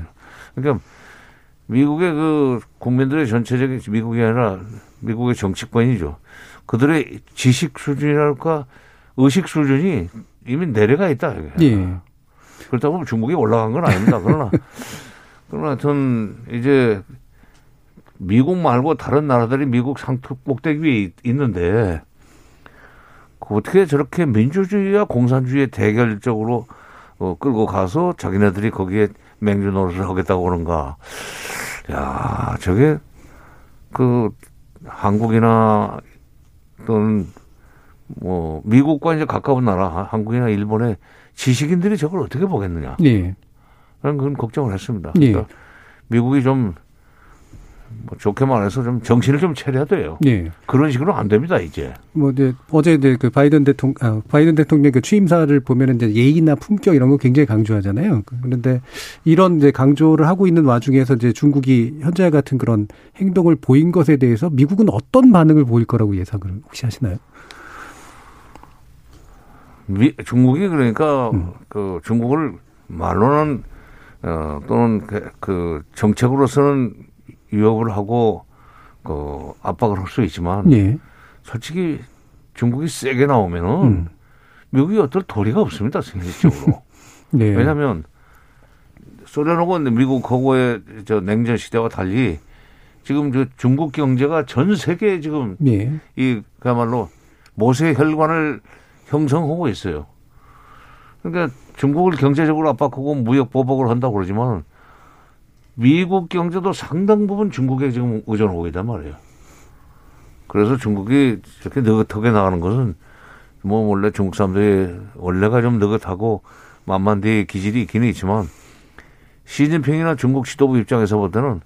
그러니까 미국의 그 국민들의 전체적인 미국이 아니라 미국의 정치권이죠. 그들의 지식 수준이랄까 의식 수준이 이미 내려가 있다. 예. 그렇다고 보면 중국이 올라간 건 아닙니다. 그러나 그러나 하여튼 이제 미국 말고 다른 나라들이 미국 상투 꼭대기 위에 있- 있는데 그 어떻게 저렇게 민주주의와 공산주의의 대결적으로 어, 끌고 가서 자기네들이 거기에 맹주 노릇을 하겠다고 그런가. 야, 저게 그 한국이나 또는 뭐 미국과 이제 가까운 나라 한국이나 일본의 지식인들이 저걸 어떻게 보겠느냐. 예. 저는 그건 걱정을 했습니다. 예. 그러니까 미국이 좀, 뭐 좋게 말해서 좀 정신을 좀 차려야 돼요. 예. 그런 식으로 안 됩니다, 이제. 뭐 이제 어제 이제 그 바이든 대통령 아, 바이든 대통령 그 취임사를 보면은 이제 예의나 품격 이런 거 굉장히 강조하잖아요. 그런데 이런 이제 강조를 하고 있는 와중에서 이제 중국이 현재 같은 그런 행동을 보인 것에 대해서 미국은 어떤 반응을 보일 거라고 예상을 혹시 하시나요? 미, 중국이 그러니까 음. 그 중국을 말로는 어, 또는 그, 그 정책으로서는 위협을 하고 그 압박을 할 수 있지만 예. 솔직히 중국이 세게 나오면은 음. 미국이 어떨 도리가 없습니다, 상식적으로. 예. 왜냐하면 소련하고 미국하고의 저 냉전 시대와 달리 지금 저 중국 경제가 전 세계에 지금 예. 이 그야말로 모세 혈관을 형성하고 있어요. 그러니까 중국을 경제적으로 압박하고 무역 보복을 한다고 그러지만 미국 경제도 상당 부분 중국에 지금 의존하고 있단 말이에요. 그래서 중국이 이렇게 느긋하게 나가는 것은 뭐 원래 중국 사람들이 원래가 좀 느긋하고 만만디의 기질이 있기는 있지만 시진핑이나 중국 지도부 입장에서 볼 때는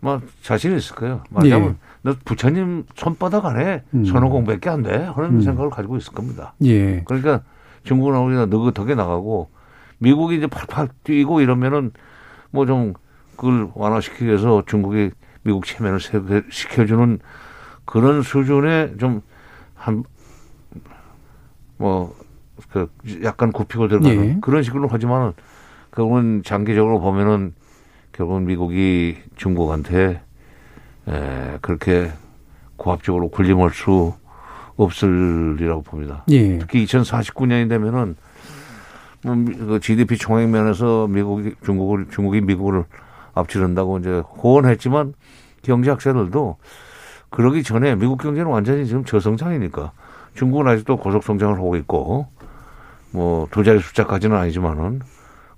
뭐 자신이 있을 거예요. 말하자면 예. 너 부처님 손바닥 안에 음. 손오공밖에 안 돼. 그런 음. 생각을 가지고 있을 겁니다. 예. 그러니까 중국은 우리가 느긋하게 나가고 미국이 이제 팔팔 뛰고 이러면은 뭐 좀 그걸 완화시키기 위해서 중국이 미국 체면을 시켜주는 그런 수준의 좀 한 뭐 그 약간 굽히고 들어가는 예. 그런 식으로 하지만은 그건 장기적으로 보면은 결국은 미국이 중국한테 에, 그렇게 고압적으로 군림할 수 없을이라고 봅니다. 예. 특히 2049년이 되면은 뭐그 GDP 총액 면에서 미국이 중국을 중국이 미국을 앞지른다고 이제 호언했지만 경제학자들도 그러기 전에 미국 경제는 완전히 지금 저성장이니까 중국은 아직도 고속 성장을 하고 있고 뭐 두 자리 숫자까지는 아니지만은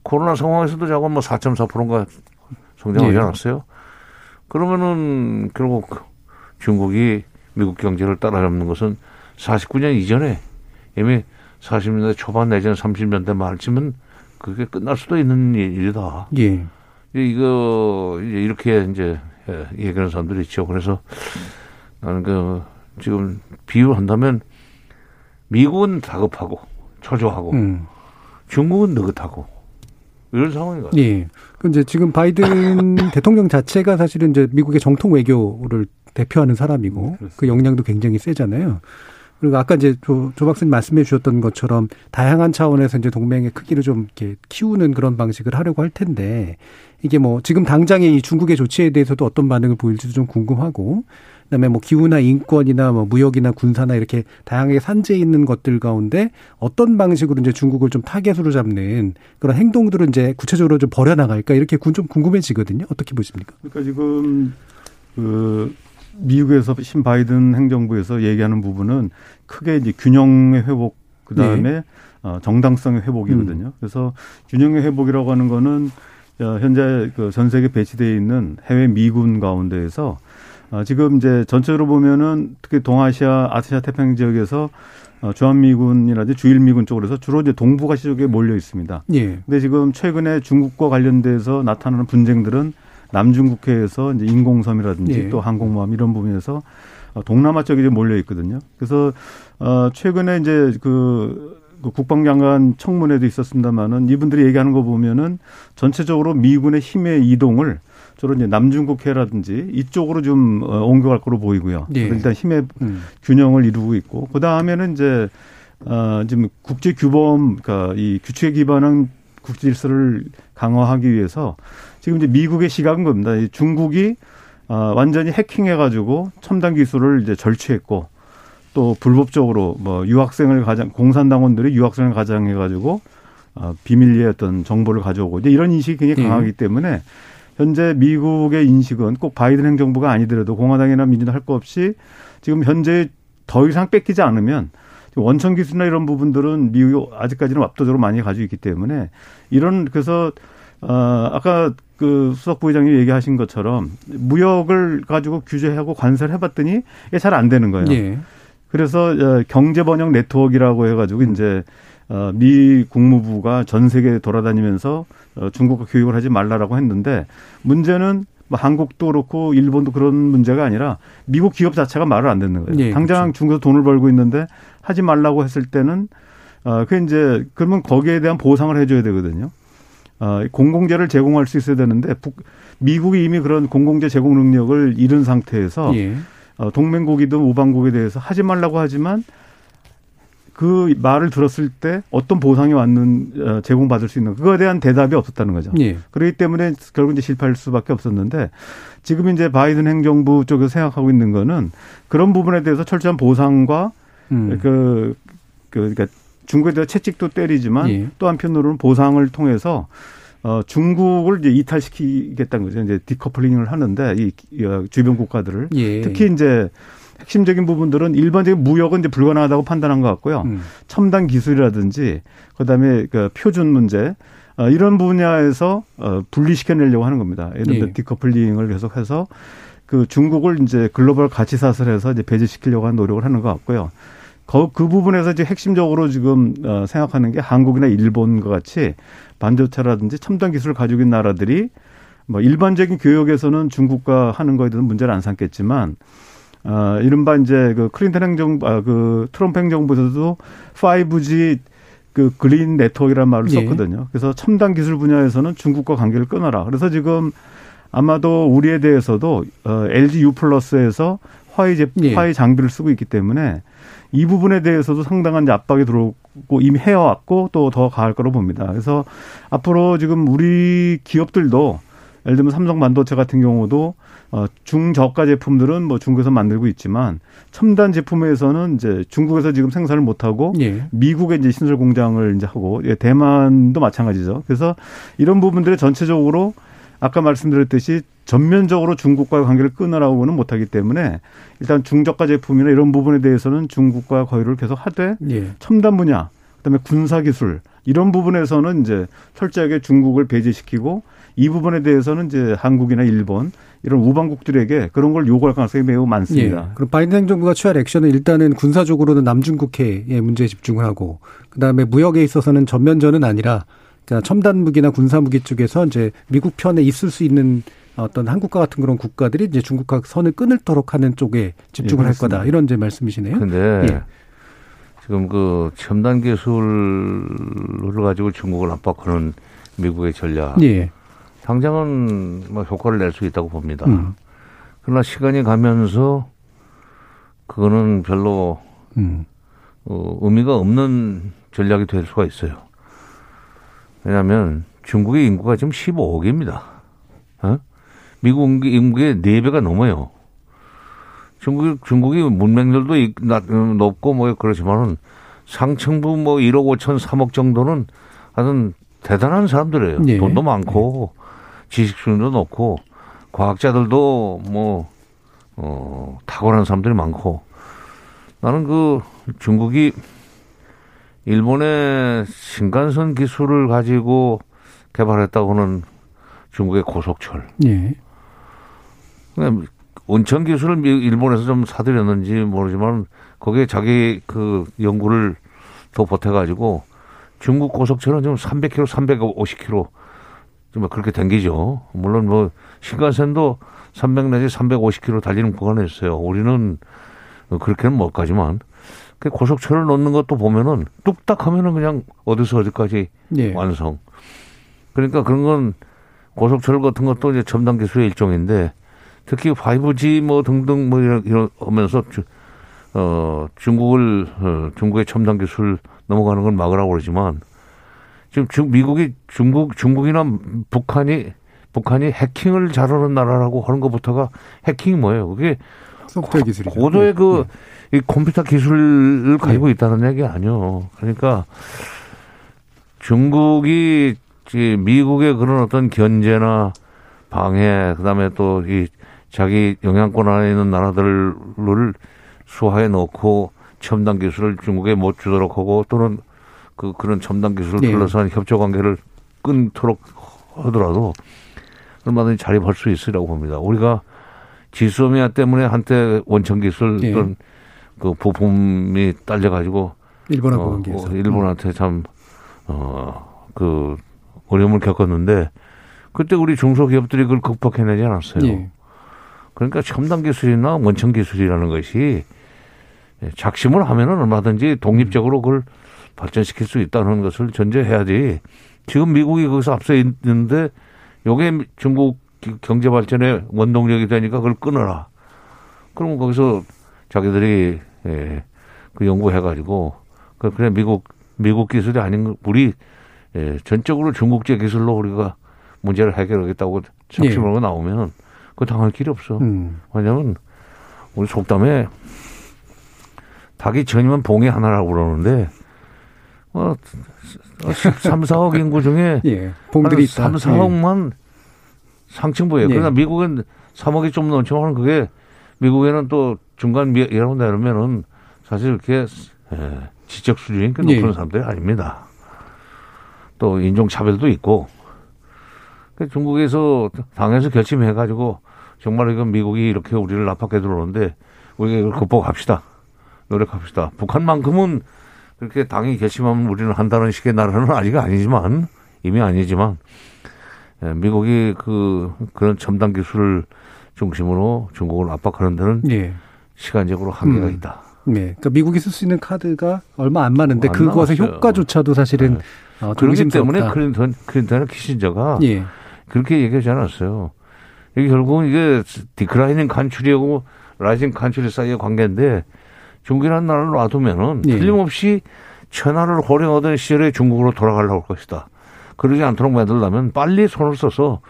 코로나 상황에서도 자꾸 뭐 4.4%인가 성장하지 예. 않았어요? 그러면은 결국 중국이 미국 경제를 따라잡는 것은 49년 이전에 이미 40년대 초반 내지는 30년대 말쯤은 그게 끝날 수도 있는 일이다. 예. 이거 이렇게 이제 얘기하는 사람들이 있죠. 그래서 나는 그 지금 비유한다면 미국은 다급하고 초조하고 음. 중국은 느긋하고 이런 상황인 것 같아요. 예. 그 이제 지금 바이든 대통령 자체가 사실은 이제 미국의 정통 외교를 대표하는 사람이고 음, 그 역량도 굉장히 세잖아요. 그리고 아까 이제 조, 조 박사님 말씀해 주셨던 것처럼 다양한 차원에서 이제 동맹의 크기를 좀 이렇게 키우는 그런 방식을 하려고 할 텐데 이게 뭐 지금 당장의 이 중국의 조치에 대해서도 어떤 반응을 보일지도 좀 궁금하고 그다음에 뭐 기후나 인권이나 뭐 무역이나 군사나 이렇게 다양하게 산재해 있는 것들 가운데 어떤 방식으로 이제 중국을 좀 타겟으로 잡는 그런 행동들을 이제 구체적으로 좀 벌여 나갈까 이렇게 좀 궁금해지거든요. 어떻게 보십니까? 그러니까 지금 그 미국에서 신 바이든 행정부에서 얘기하는 부분은 크게 이제 균형의 회복 그 다음에 네. 어, 정당성의 회복이거든요. 음. 그래서 균형의 회복이라고 하는 거는 어, 현재 그 전 세계 배치되어 있는 해외 미군 가운데에서 어, 지금 이제 전체로 보면은 특히 동아시아, 아시아 태평양 지역에서 어, 주한미군이라든지 주일미군 쪽으로서 주로 이제 동북아 시쪽에 몰려 있습니다. 예. 근데 지금 최근에 중국과 관련돼서 나타나는 분쟁들은 남중국해에서 이제 인공섬이라든지 예. 또 항공모함 이런 부분에서 어, 동남아 쪽에 이제 몰려 있거든요. 그래서 어 최근에 이제 그, 그 국방장관 청문회도 있었습니다만은 이분들이 얘기하는 거 보면은 전체적으로 미군의 힘의 이동을 주로 이제 남중국해라든지 이쪽으로 좀 어, 옮겨갈 거로 보이고요. 예. 일단 힘의 음. 균형을 이루고 있고 그 다음에는 이제 어 지금 국제 규범 그러니까 이 규칙에 기반한 국제 질서를 강화하기 위해서 지금 이제 미국의 시각은 겁니다. 중국이 어, 완전히 해킹해가지고 첨단 기술을 이제 절취했고 또 불법적으로 뭐 유학생을 가장 공산당원들이 유학생을 가장해가지고 어, 비밀리에 어떤 정보를 가져오고 이제 이런 인식이 굉장히 예. 강하기 때문에 현재 미국의 인식은 꼭 바이든 행정부가 아니더라도 공화당이나 민주당 할 거 없이 지금 현재 더 이상 뺏기지 않으면 원천 기술이나 이런 부분들은 미국이 아직까지는 압도적으로 많이 가지고 있기 때문에 이런 그래서 어, 아까 그 수석 부회장님 얘기하신 것처럼 무역을 가지고 규제하고 관세를 해봤더니 이게 잘 안 되는 거예요. 예. 그래서 어, 경제 번영 네트워크라고 해가지고 음. 이제 어, 미 국무부가 전 세계 돌아다니면서 어, 중국과 교육을 하지 말라라고 했는데 문제는 뭐 한국도 그렇고 일본도 그런 문제가 아니라 미국 기업 자체가 말을 안 듣는 거예요. 예, 당장 그렇죠. 중국에서 돈을 벌고 있는데 하지 말라고 했을 때는 어, 그 이제 그러면 거기에 대한 보상을 해줘야 되거든요. 어, 공공재를 제공할 수 있어야 되는데 북, 미국이 이미 그런 공공재 제공 능력을 잃은 상태에서 예. 어, 동맹국이든 우방국에 대해서 하지 말라고 하지만 그 말을 들었을 때 어떤 보상이 왔는 어, 제공받을 수 있는 그거에 대한 대답이 없었다는 거죠. 예. 그렇기 때문에 결국 이제 실패할 수밖에 없었는데 지금 이제 바이든 행정부 쪽에서 생각하고 있는 거는 그런 부분에 대해서 철저한 보상과 음. 그, 그 그러니까 중국에 대한 채찍도 때리지만 예. 또 한편으로는 보상을 통해서 어, 중국을 이제 이탈시키겠다는 거죠. 이제 디커플링을 하는데 이, 이 어, 주변 국가들을 예. 특히 이제 핵심적인 부분들은 일반적인 무역은 이제 불가능하다고 판단한 것 같고요. 음. 첨단 기술이라든지 그다음에 그 표준 문제 어, 이런 분야에서 어, 분리시켜내려고 하는 겁니다. 예를 들어 예. 디커플링을 계속해서 그 중국을 이제 글로벌 가치 사슬에서 이제 배제시키려고 하는 노력을 하는 것 같고요. 그, 그 부분에서 이제 핵심적으로 지금 어, 생각하는 게 한국이나 일본과 같이 반도체라든지 첨단 기술을 가지고 있는 나라들이 뭐 일반적인 교역에서는 중국과 하는 거에 대해서 문제를 안 삼겠지만 어, 이른바 이제 그 클린턴 행정부, 아, 그 트럼프 행정부에서도 5G 그 그린 네트워크라는 말을 예. 썼거든요. 그래서 첨단 기술 분야에서는 중국과 관계를 끊어라. 그래서 지금 아마도 우리에 대해서도 어, LG U 플러스에서 화이 제 예. 화이 장비를 쓰고 있기 때문에 이 부분에 대해서도 상당한 압박이 들어오고 이미 해왔고 또 더 가할 거로 봅니다. 그래서 앞으로 지금 우리 기업들도 예를 들면 삼성 반도체 같은 경우도 어, 중저가 제품들은 뭐 중국에서 만들고 있지만 첨단 제품에서는 이제 중국에서 지금 생산을 못 하고 예. 미국에 이제 신설 공장을 이제 하고 예, 대만도 마찬가지죠. 그래서 이런 부분들이 전체적으로 아까 말씀드렸듯이 전면적으로 중국과의 관계를 끊으라고는 못하기 때문에 일단 중저가 제품이나 이런 부분에 대해서는 중국과 거래를 계속 하되 예. 첨단 분야, 그다음에 군사 기술 이런 부분에서는 이제 철저하게 중국을 배제시키고 이 부분에 대해서는 이제 한국이나 일본 이런 우방국들에게 그런 걸 요구할 가능성이 매우 많습니다. 예. 그럼 바이든 행정부가 취할 액션은 일단은 군사적으로는 남중국해의 문제에 집중을 하고 그다음에 무역에 있어서는 전면전은 아니라 그러니까 첨단 무기나 군사 무기 쪽에서 이제 미국 편에 있을 수 있는 어떤 한국과 같은 그런 국가들이 이제 중국과 선을 끊을도록 하는 쪽에 집중을 예, 할 거다. 이런 이제 말씀이시네요. 근데 예. 지금 그 첨단 기술을 가지고 중국을 압박하는 미국의 전략 예. 당장은 뭐 효과를 낼 수 있다고 봅니다. 음. 그러나 시간이 가면서 그거는 별로 음. 어, 의미가 없는 전략이 될 수가 있어요. 왜냐하면 중국의 인구가 지금 15억입니다. 어? 미국 인구의 4배가 넘어요. 중국, 중국이 문맹률도 음, 높고 뭐 그렇지만은 상층부 뭐 1억 5천 3억 정도는 하여튼 대단한 사람들이에요. 예. 돈도 많고 지식 수준도 높고 과학자들도 뭐, 어, 탁월한 사람들이 많고 나는 그 중국이 일본의 신간선 기술을 가지고 개발했다고 하는 중국의 고속철. 예. 그냥 온천 기술을 미- 일본에서 좀 사들였는지 모르지만 거기에 자기 그 연구를 더 보태가지고 중국 고속철은 좀 300km, 350km 좀 그렇게 댕기죠. 물론 뭐 신간선도 300 내지 350km 달리는 구간이 있어요. 우리는 그렇게는 못 가지만 그 고속철을 넣는 것도 보면은 뚝딱 하면은 그냥 어디서 어디까지 예. 완성. 그러니까 그런 건 고속철 같은 것도 이제 첨단 기술의 일종인데 특히 5G 뭐 등등 뭐 이런, 이런 하면서 주, 어, 중국을 어, 중국의 첨단 기술 넘어가는 걸 막으라고 그러지만 지금 중, 미국이 중국 중국이나 북한이 북한이 해킹을 잘하는 나라라고 하는 것부터가 해킹이 뭐예요? 그게 소프트웨어 기술이죠. 고도의 예. 그, 이 컴퓨터 기술을 가지고 있다는 얘기 아니요. 그러니까 중국이 이 미국의 그런 어떤 견제나 방해, 그 다음에 또 이 자기 영향권 안에 있는 나라들을 수하에 넣고 첨단 기술을 중국에 못 주도록 하고 또는 그, 그런 첨단 기술을 네. 둘러싼 협조 관계를 끊도록 하더라도 얼마든지 자립할 수 있으라고 봅니다. 우리가 지소미아 때문에 한때 원천 기술 예. 어떤 그 부품이 딸려가지고 일본하고 어, 관계에서. 어, 일본한테 참, 어, 그, 어려움을 겪었는데, 그때 우리 중소기업들이 그걸 극복해내지 않았어요. 예. 그러니까 첨단 기술이나 원천 기술이라는 것이 예, 작심을 하면은 얼마든지 독립적으로 그걸 발전시킬 수 있다는 것을 전제해야지. 지금 미국이 거기서 앞서 있는데, 요게 중국 경제 발전의 원동력이 되니까 그걸 끊어라. 그러면 거기서 자기들이, 예, 그 연구해가지고, 그, 그래, 미국, 미국 기술이 아닌, 거, 우리, 예, 전적으로 중국제 기술로 우리가 문제를 해결하겠다고 작심을 하고 나오면, 그거 당할 길이 없어. 음. 왜냐면, 우리 속담에, 닭이 전이면 봉이 하나라고 그러는데, 어, 13, 4억 인구 중에, 예. 봉들이 한 있다. 3, 4억만 상층부예요. 예. 그러나 미국은 3억이 좀 넘지만 그게 미국에는 또 중간 미 이라고 내놓으면은 사실 이렇게 예, 지적 수준이 높은 예. 사람들이 아닙니다. 또 인종 차별도 있고 그 중국에서 당에서 결심해가지고 정말 이건 미국이 이렇게 우리를 압박해 들어오는데 우리가 이걸 극복합시다. 노력합시다. 북한만큼은 그렇게 당이 결심하면 우리는 한다는 식의 나라는 아직 아니지만 이미 아니지만 예, 미국이 그 그런 첨단 기술을 중심으로 중국을 압박하는 데는 예. 시간적으로 한계가 음. 있다. 네. 그러니까 미국이 쓸 수 있는 카드가 얼마 안 많은데 안 그것의 남았어요. 효과조차도 사실은 어, 좀 그렇기. 때문에 클린턴 클린턴과 키신저가 예. 그렇게 얘기하지 않았어요. 이게 결국은 이게 declining country하고 rising country 사이의 관계인데 중국이라는 나라를 놔두면은 예. 틀림없이 천하를 호령하던 시절에 중국으로 돌아가려고 할 것이다. 그러지 않도록 만들려면 빨리 손을 써서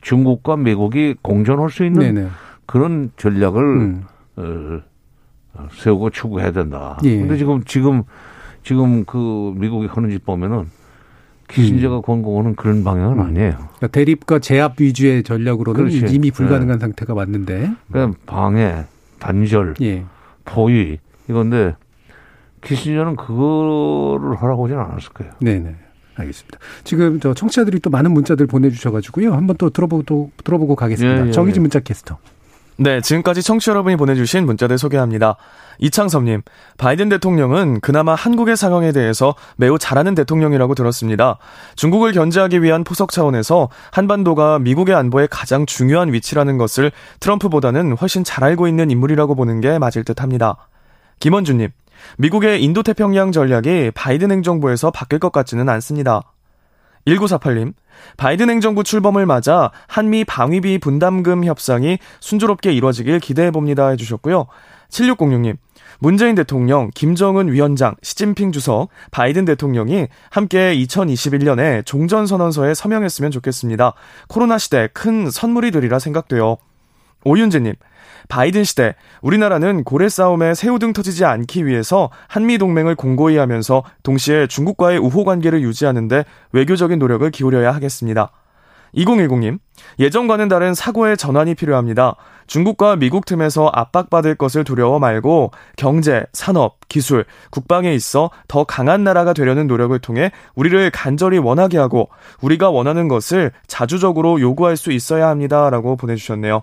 중국과 미국이 공존할 수 있는 네네. 그런 전략을 음. 어, 세우고 추구해야 된다. 예. 근데 지금 지금 지금 그 미국이 하는 짓 보면은 키신저가 권고하는 그런 방향은 음. 아니에요. 그러니까 대립과 제압 위주의 전략으로는 그렇지. 이미 불가능한 상태가 맞는데. 그냥 방해, 단절, 예. 포위 이건데 키신저는 그거를 하라고 하지는 않았을 거예요. 네네. 알겠습니다. 지금 저 청취자들이 또 많은 문자들 보내주셔가지고요. 한번 또 들어보고 들어보고 가겠습니다. 예, 예, 정희진 예. 문자 캐스터. 네, 지금까지 청취자 여러분이 보내주신 문자들 소개합니다. 이창섭님, 바이든 대통령은 그나마 한국의 상황에 대해서 매우 잘하는 대통령이라고 들었습니다. 중국을 견제하기 위한 포석 차원에서 한반도가 미국의 안보에 가장 중요한 위치라는 것을 트럼프보다는 훨씬 잘 알고 있는 인물이라고 보는 게 맞을 듯 합니다. 김원주님, 미국의 인도태평양 전략이 바이든 행정부에서 바뀔 것 같지는 않습니다. 1948님, 바이든 행정부 출범을 맞아 한미 방위비 분담금 협상이 순조롭게 이루어지길 기대해봅니다 해주셨고요. 7606님, 문재인 대통령, 김정은 위원장, 시진핑 주석, 바이든 대통령이 함께 2021년에 종전선언서에 서명했으면 좋겠습니다. 코로나 시대 큰 선물이 되리라 생각돼요. 오윤재님, 바이든 시대, 우리나라는 고래 싸움에 새우등 터지지 않기 위해서 한미 동맹을 공고히 하면서 동시에 중국과의 우호 관계를 유지하는데 외교적인 노력을 기울여야 하겠습니다. 2010님, 예전과는 다른 사고의 전환이 필요합니다. 중국과 미국 틈에서 압박받을 것을 두려워 말고 경제, 산업, 기술, 국방에 있어 더 강한 나라가 되려는 노력을 통해 우리를 간절히 원하게 하고 우리가 원하는 것을 자주적으로 요구할 수 있어야 합니다 라고 보내주셨네요.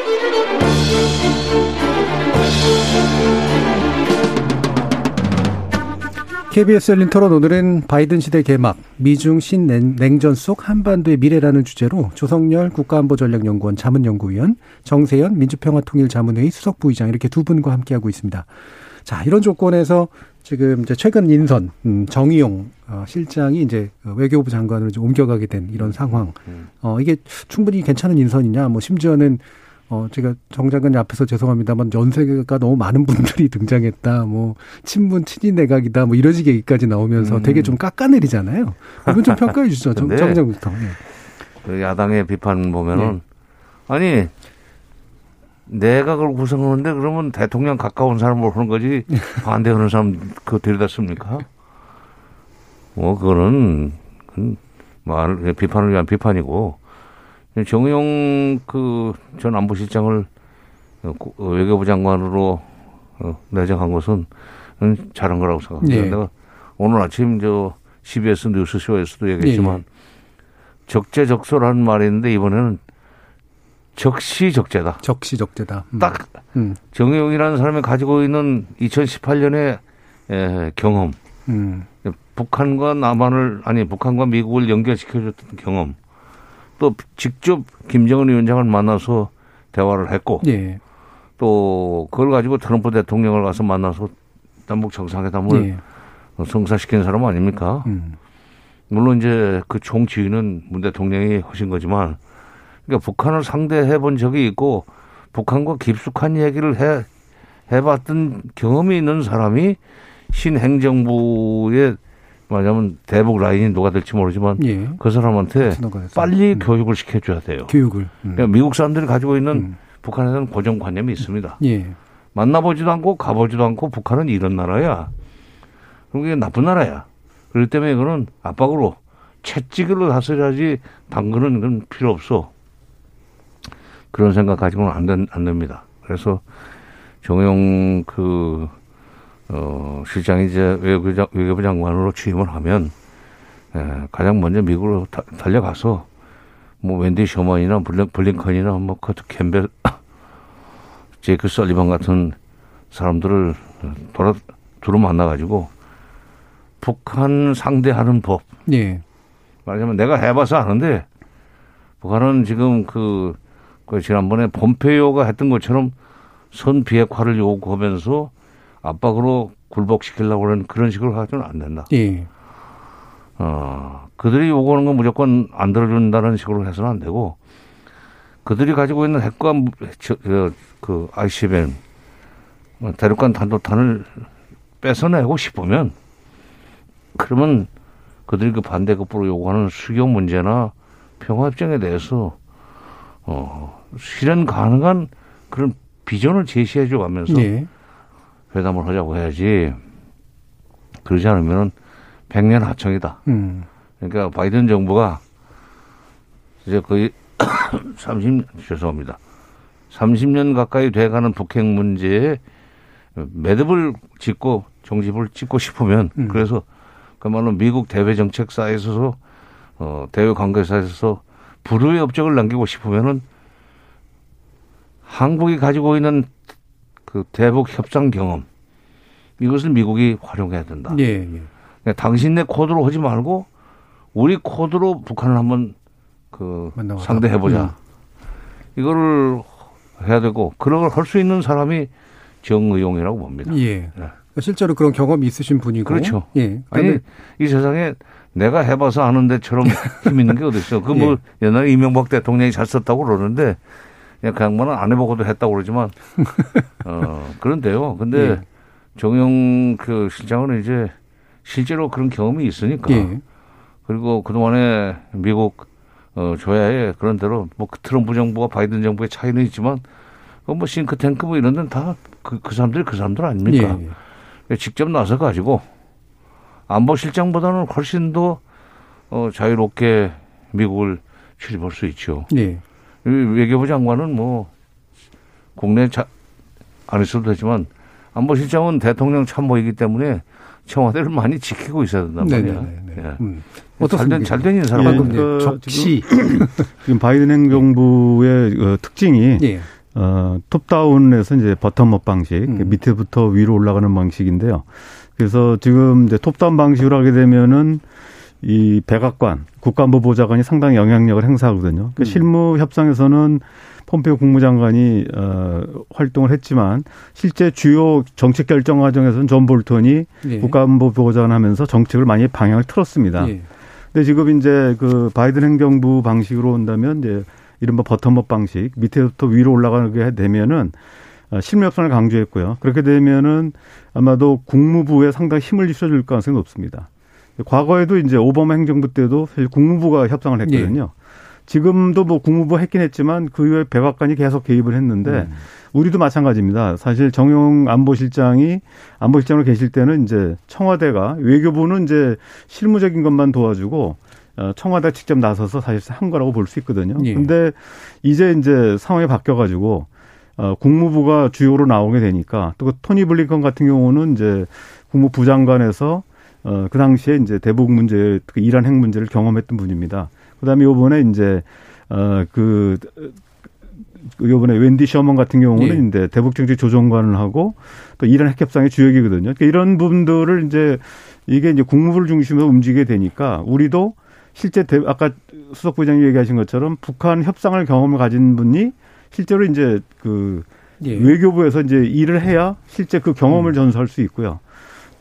KBS 열린 토론 오늘은 바이든 시대 개막, 미중 신냉전 속 한반도의 미래라는 주제로 조성열 국가안보전략연구원 자문연구위원, 정세현 민주평화통일자문회의 수석부의장 이렇게 두 분과 함께하고 있습니다. 자, 이런 조건에서 지금 이제 최근 인선, 음, 정의용 어, 실장이 이제 그 외교부 장관으로 이제 옮겨가게 된 이런 상황. 어, 이게 충분히 괜찮은 인선이냐, 뭐 심지어는 어, 제가 정 장관 앞에서 죄송합니다만 연세가 너무 많은 분들이 등장했다. 뭐 친문 친인 내각이다. 뭐 이런 식의 얘기까지 나오면서 음. 되게 좀 깎아내리잖아요. 그분 좀 평가해 주시죠. 정, 정 장관부터. 예. 그 야당의 비판 보면은 네. 아니 내각을 구성하는데 그러면 대통령 가까운 사람을 하는 거지 반대하는 사람 그 들여다 씁니까? 뭐 그거는 말 비판을 위한 비판이고 정의용 그 전 안보실장을 어, 외교부 장관으로 어, 내정한 것은 음, 잘한 거라고 생각합니다. 네. 내가 오늘 아침 저 CBS 뉴스쇼에서도 얘기했지만 네. 적재적소라는 말이 있는데 이번에는 적시적재다. 적시적재다. 음. 딱 음. 정의용이라는 사람이 가지고 있는 2018년의 에, 경험 음. 북한과 남한을 아니 북한과 미국을 연결시켜줬던 경험 또 직접 김정은 위원장을 만나서 대화를 했고 예. 또 그걸 가지고 트럼프 대통령을 가서 만나서 남북 정상회담을 예. 성사시킨 사람 아닙니까? 음. 물론 이제 그 총지휘는 문 대통령이 하신 거지만 그러니까 북한을 상대해 본 적이 있고 북한과 깊숙한 얘기를 해 해봤던 경험이 있는 사람이 신행정부의 말하자면 대북 라인이 누가 될지 모르지만 예. 그 사람한테. 빨리 음. 교육을 시켜줘야 돼요. 교육을. 음. 그러니까 미국 사람들이 가지고 있는 음. 북한에 대한 고정관념이 있습니다. 예. 만나보지도 않고 가보지도 않고 북한은 이런 나라야. 그리고 이게 나쁜 나라야. 그렇기 때문에 이거는 압박으로 채찍으로 다스려야지 당근은 그건 필요 없어. 그런 생각 가지고는 안, 된, 안 됩니다. 그래서 정용 그, 어, 실장이 이제 외교부, 장, 외교부 장관으로 취임을 하면, 에, 가장 먼저 미국으로 다, 달려가서, 뭐, 웬디 셔먼이나 블링, 블링컨이나 뭐, 커트 캠벨, 제이크 설리반 같은 사람들을 돌아, 두루 만나가지고, 북한 상대하는 법. 예. 말하자면 내가 해봐서 아는데, 북한은 지금 그, 그 지난번에 폼페이오가 했던 것처럼 선 비핵화를 요구하면서 압박으로 굴복시키려고 하는 그런 식으로 가서는 안 된다. 예. 어, 그들이 요구하는 건 무조건 안 들어준다는 식으로 해서는 안 되고, 그들이 가지고 있는 핵과 그 ICBM, 뭐 대륙간 탄도탄을 뺏어내고 싶으면, 그러면 그들이 그 반대급부로 요구하는 수교 문제나 평화 협정에 대해서, 어, 실현 가능한 그런 비전을 제시해 줘 가면서 예. 회담을 하자고 해야지, 그러지 않으면은 백년 하청이다. 음. 그러니까 바이든 정부가 이제 거의 30, 죄송합니다. 30년 가까이 돼가는 북핵 문제에 매듭을 짓고 정집을 짓고 싶으면 음. 그래서 그말로 미국 대외 정책사에 있어서 어, 대외 관계사에 있어서 불후의 업적을 남기고 싶으면은 한국이 가지고 있는 그 대북 협상 경험 이것을 미국이 활용해야 된다. 예. 예. 그러니까 당신네 코드로 하지 말고 우리 코드로 북한을 한번 그. 상대해 보자. 음. 이거를 해야 되고 그런 걸 할 수 있는 사람이 정의용이라고 봅니다. 예. 네. 실제로 그런 경험이 있으신 분이고. 그렇죠. 예. 아니 이 세상에 내가 해봐서 아는 데처럼 힘 있는 게 어디 있어? 그뭐 예. 옛날에 이명박 대통령이 잘 썼다고 그러는데 그냥 그 양반은 안 해보고도 했다고 그러지만 어 그런데요. 근데 예. 정용 그 실장은 이제 실제로 그런 경험이 있으니까 예. 그리고 그 동안에 미국 어 조야에 그런 대로 뭐 트럼프 정부와 바이든 정부의 차이는 있지만 그뭐 싱크탱크 뭐 이런 데는 다그 그 사람들이 그 사람들 아닙니까? 예. 예. 직접 나서 가지고 안보 실장보다는 훨씬 더 어, 자유롭게 미국을 출입할 수 있죠. 예. 이 외교부 장관은 뭐 국내 자, 안 있어도 되지만 안보실장은 대통령 참모이기 때문에 청와대를 많이 지키고 있어야 된단 말이야. 네네네. 예. 음. 잘된 잘된 예, 방금. 이제 그 적시. 지금 바이든 행정부의 어, 특징이 예. 어, 톱다운에서 이제 버텀업 방식, 음. 밑에부터 위로 올라가는 방식인데요. 그래서 지금 이제 톱다운 방식으로 하게 되면은 이 백악관, 국가안보 보좌관이 상당히 영향력을 행사하거든요. 그 음. 실무 협상에서는 폼페오 국무장관이 어, 활동을 했지만 실제 주요 정책 결정 과정에서는 존 볼턴이 예. 국가안보 보좌관 하면서 정책을 많이 방향을 틀었습니다. 예. 근데 지금 이제 그 바이든 행정부 방식으로 온다면 이제 이른바 bottom-up 방식 밑에부터 위로 올라가게 되면은 어, 실무 협상을 강조했고요. 그렇게 되면은 아마도 국무부에 상당히 힘을 실어줄 가능성이 높습니다. 과거에도 이제 오바마 행정부 때도 사실 국무부가 협상을 했거든요. 지금도 뭐 국무부 했긴 했지만 그 이후에 백악관이 계속 개입을 했는데 음. 우리도 마찬가지입니다. 사실 정용 안보실장이 안보실장으로 계실 때는 이제 청와대가 외교부는 이제 실무적인 것만 도와주고 어, 청와대 직접 나서서 사실 한 거라고 볼 수 있거든요. 예. 근데 이제 이제 상황이 바뀌어 가지고 어, 국무부가 주요로 나오게 되니까 또그 토니 블링컨 같은 경우는 이제 국무부 장관에서 어, 그 당시에 이제 대북 문제, 특히 이란 핵 문제를 경험했던 분입니다. 그 다음에 요번에 이제, 어, 그, 그 요번에 웬디 셔먼 같은 경우는 예. 이제 대북 정책 조정관을 하고 또 이란 핵 협상의 주역이거든요. 그러니까 이런 부분들을 이제 이게 이제 국무부를 중심으로 움직이게 되니까 우리도 실제 대, 아까 수석 부장님 얘기하신 것처럼 북한 협상을 경험을 가진 분이 실제로 이제 그 예. 외교부에서 이제 일을 해야 실제 그 경험을 음. 전수할 수 있고요.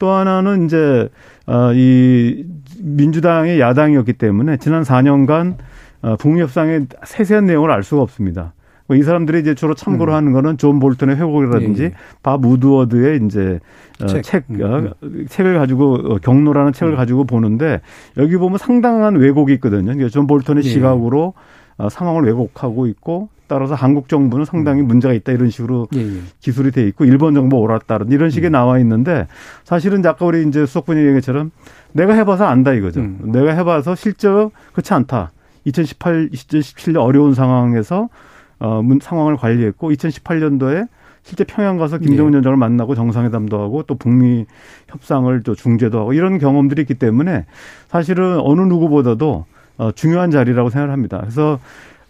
또 하나는 이제 어이 민주당의 야당이었기 때문에 지난 4년간 어 북미 협상의 세세한 내용을 알 수가 없습니다. 뭐이 사람들이 이제 주로 참고로 음. 하는 거는 존 볼턴의 회고록이라든지 예. 예. 밥 우드워드의 이제 어, 책, 책 음. 어, 책을 가지고 어, 격노라는 책을 음. 가지고 보는데 여기 보면 상당한 왜곡이 있거든요. 그러니까 존 볼턴의 예. 시각으로 어, 상황을 왜곡하고 있고 따라서 한국 정부는 상당히 음. 문제가 있다 이런 식으로 예, 예. 기술이 돼 있고 일본 정부 옳았다는 이런 식의 음. 나와 있는데 사실은 아까 우리 이제 수석분이 얘기처럼 내가 해봐서 안다 이거죠. 음. 내가 해봐서 실제로 그렇지 않다. 2018, 2017년 어려운 상황에서 어, 상황을 관리했고 2018년도에 실제 평양 가서 김정은 네. 위원장을 만나고 정상회담도 하고 또 북미 협상을 또 중재도 하고 이런 경험들이 있기 때문에 사실은 어느 누구보다도 어, 중요한 자리라고 생각을 합니다. 그래서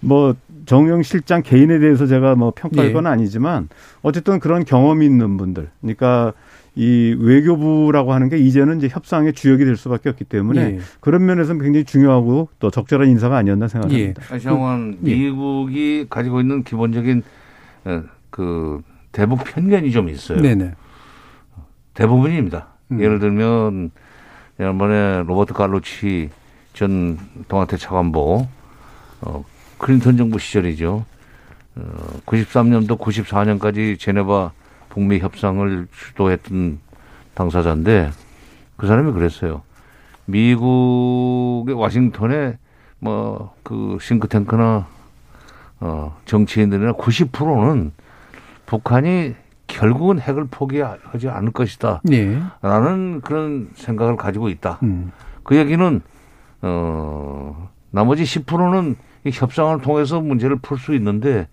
뭐 정영 실장 개인에 대해서 제가 뭐 평가할 네. 건 아니지만 어쨌든 그런 경험이 있는 분들, 그러니까 이 외교부라고 하는 게 이제는 이제 협상의 주역이 될 수밖에 없기 때문에 예. 그런 면에서는 굉장히 중요하고 또 적절한 인사가 아니었나 생각합니다. 예. 장원 예. 미국이 가지고 있는 기본적인 어, 그 대북 편견이 좀 있어요. 네네. 대부분입니다. 음. 예를 들면 지난번에 로버트 갈로치 전 동아태 차관보 어, 클린턴 정부 시절이죠. 어, 93년도 94년까지 제네바 북미 협상을 주도했던 당사자인데 그 사람이 그랬어요. 미국의 와싱턴에 뭐 그 싱크탱크나 어 정치인들이나 90%는 북한이 결국은 핵을 포기하지 않을 것이다. 네. 라는 그런 생각을 가지고 있다. 음. 그 얘기는 어 나머지 10%는 이 협상을 통해서 문제를 풀 수 있는데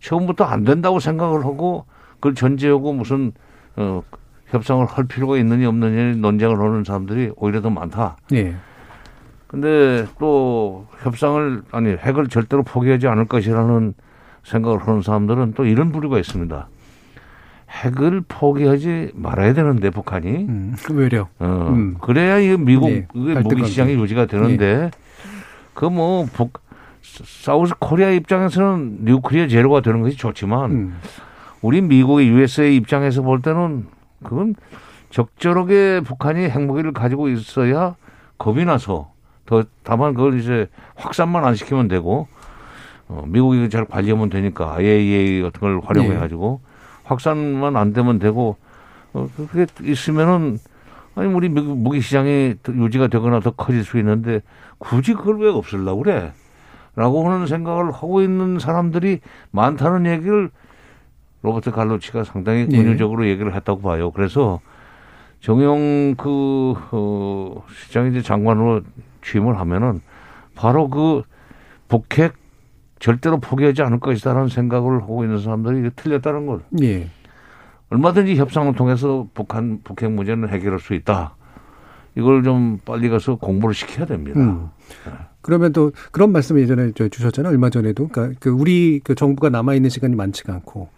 처음부터 안 된다고 생각을 하고 그걸 전제하고 무슨 어 협상을 할 필요가 있느냐 없느냐 논쟁을 하는 사람들이 오히려 더 많다. 예. 근데 또 협상을 아니 핵을 절대로 포기하지 않을 것이라는 생각을 하는 사람들은 또 이런 부류가 있습니다. 핵을 포기하지 말아야 되는데 북한이 음, 외려. 어, 음. 그래야 이 미국 네, 무기 시장이 유지가 되는데 네. 그뭐 사우스 코리아 입장에서는 뉴클리어 제로가 되는 것이 좋지만 음. 우리 미국의 USA 입장에서 볼 때는 그건 적절하게 북한이 핵무기를 가지고 있어야 겁이 나서 더 다만 그걸 이제 확산만 안 시키면 되고 어, 미국이 잘 관리하면 되니까 IAEA 같은 걸 활용해 네. 가지고 네. 확산만 안 되면 되고 어, 그게 있으면은 아니 우리 미국 무기 시장이 유지가 되거나 더 커질 수 있는데 굳이 그걸 왜 없을라고 그래? 라고 하는 생각을 하고 있는 사람들이 많다는 얘기를 로버트 갈로치가 상당히 네. 권유적으로 네. 얘기를 했다고 봐요. 그래서 정영 그, 어, 시장이 이제 장관으로 취임을 하면은 바로 그 북핵 절대로 포기하지 않을 것이다라는 생각을 하고 있는 사람들이 틀렸다는 걸. 예. 얼마든지 협상을 통해서 북한 북핵 문제는 해결할 수 있다. 이걸 좀 빨리 가서 공부를 시켜야 됩니다. 음. 네. 그러면 또 그런 말씀 예전에 주셨잖아요. 얼마 전에도. 그러니까 그 우리 그 정부가 남아 있는 시간이 많지가 않고.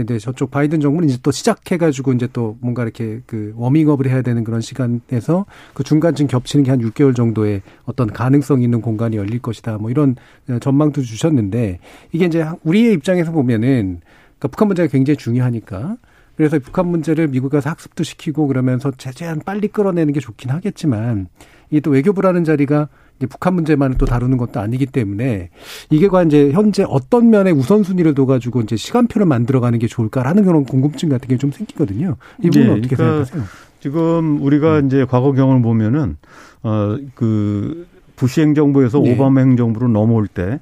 근데 저쪽 바이든 정부는 이제 또 시작해가지고 이제 또 뭔가 이렇게 그 워밍업을 해야 되는 그런 시간에서 그 중간쯤 겹치는 게 한 6개월 정도의 어떤 가능성 있는 공간이 열릴 것이다. 뭐 이런 전망도 주셨는데 이게 이제 우리의 입장에서 보면은 그러니까 북한 문제가 굉장히 중요하니까 그래서 북한 문제를 미국 가서 학습도 시키고 그러면서 최대한 빨리 끌어내는 게 좋긴 하겠지만 이게 또 외교부라는 자리가 북한 문제만을 또 다루는 것도 아니기 때문에 이게 과 이제 현재 어떤 면에 우선순위를 둬가지고 이제 시간표를 만들어가는 게 좋을까라는 그런 궁금증 같은 게 좀 생기거든요. 이 부분은 네, 어떻게 그러니까 생각하세요? 지금 우리가 음. 이제 과거 경험을 보면은 어그 부시 행정부에서 네. 오바마 행정부로 넘어올 때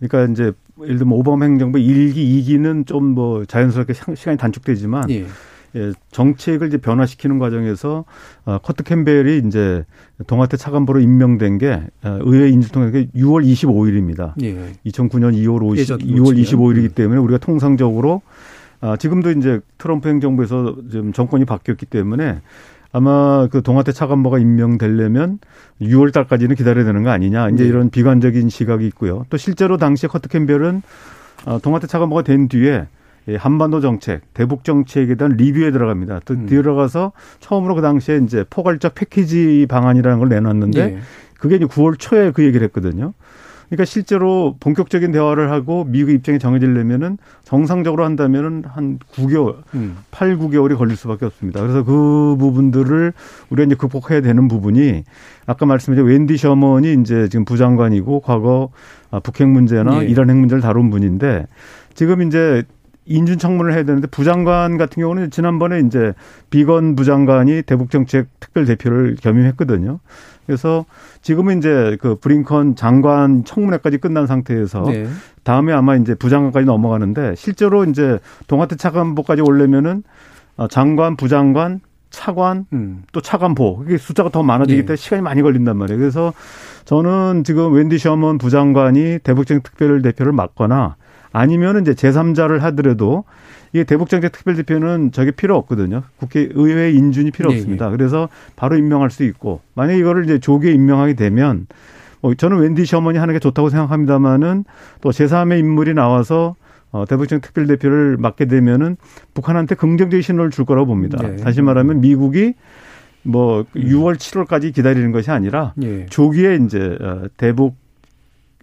그러니까 이제 예를 들면 오바마 행정부 1기, 2기는 좀 뭐 자연스럽게 시간이 단축되지만 예. 예, 정책을 이제 변화시키는 과정에서 어, 커트 캠벨이 이제 동아태 차관보로 임명된 게 어, 의회 통해서 6월 25일입니다. 예. 2009년 2월 50, 2월 25일이기 때문에 우리가 통상적으로 아, 지금도 이제 트럼프 행정부에서 지금 정권이 바뀌었기 때문에 아마 그 동아태 차관보가 임명되려면 6월 달까지는 기다려야 되는 거 아니냐. 이제 네. 이런 비관적인 시각이 있고요. 또 실제로 당시에 커트 캠벨은 어, 동아태 차관보가 된 뒤에 한반도 정책, 대북 정책에 대한 리뷰에 들어갑니다. 음. 들어가서 처음으로 그 당시에 이제 포괄적 패키지 방안이라는 걸 내놨는데 예. 그게 이제 9월 초에 그 얘기를 했거든요. 그러니까 실제로 본격적인 대화를 하고 미국 입장이 정해지려면은 정상적으로 한다면은 한 9개월, 음. 8, 9개월이 걸릴 수밖에 없습니다. 그래서 그 부분들을 우리가 이제 극복해야 되는 부분이 아까 말씀드린 웬디 셔먼이 이제 지금 부장관이고 과거 아, 북핵 문제나 예. 이란 핵 문제를 다룬 분인데 지금 이제 인준 청문을 해야 되는데 부장관 같은 경우는 지난번에 이제 비건 부장관이 대북 정책 특별 대표를 겸임했거든요. 그래서 지금은 이제 그 브링컨 장관 청문회까지 끝난 상태에서 네. 다음에 아마 이제 부장관까지 넘어가는데 실제로 이제 동아태 차관보까지 올려면은 어, 장관, 부장관, 차관, 음. 또 차관보 이게 숫자가 더 많아지기 네. 때문에 네. 시간이 많이 걸린단 말이에요. 그래서 저는 지금 웬디 셔먼 부장관이 대북정 특별 대표를 맡거나 아니면은 이제 제3자를 하더라도 이게 대북정책 특별대표는 저게 필요 없거든요. 국회 의회 인준이 필요 네, 없습니다. 네. 그래서 바로 임명할 수 있고 만약에 이거를 이제 조기에 임명하게 되면 뭐 저는 웬디 셔먼이 하는 게 좋다고 생각합니다만은 또 제3의 인물이 나와서 어, 대북정 특별대표를 맡게 되면은 북한한테 긍정적인 신호를 줄 거라고 봅니다. 네. 다시 말하면 미국이 뭐 6월, 7월까지 기다리는 것이 아니라 네. 조기에 이제 어, 대북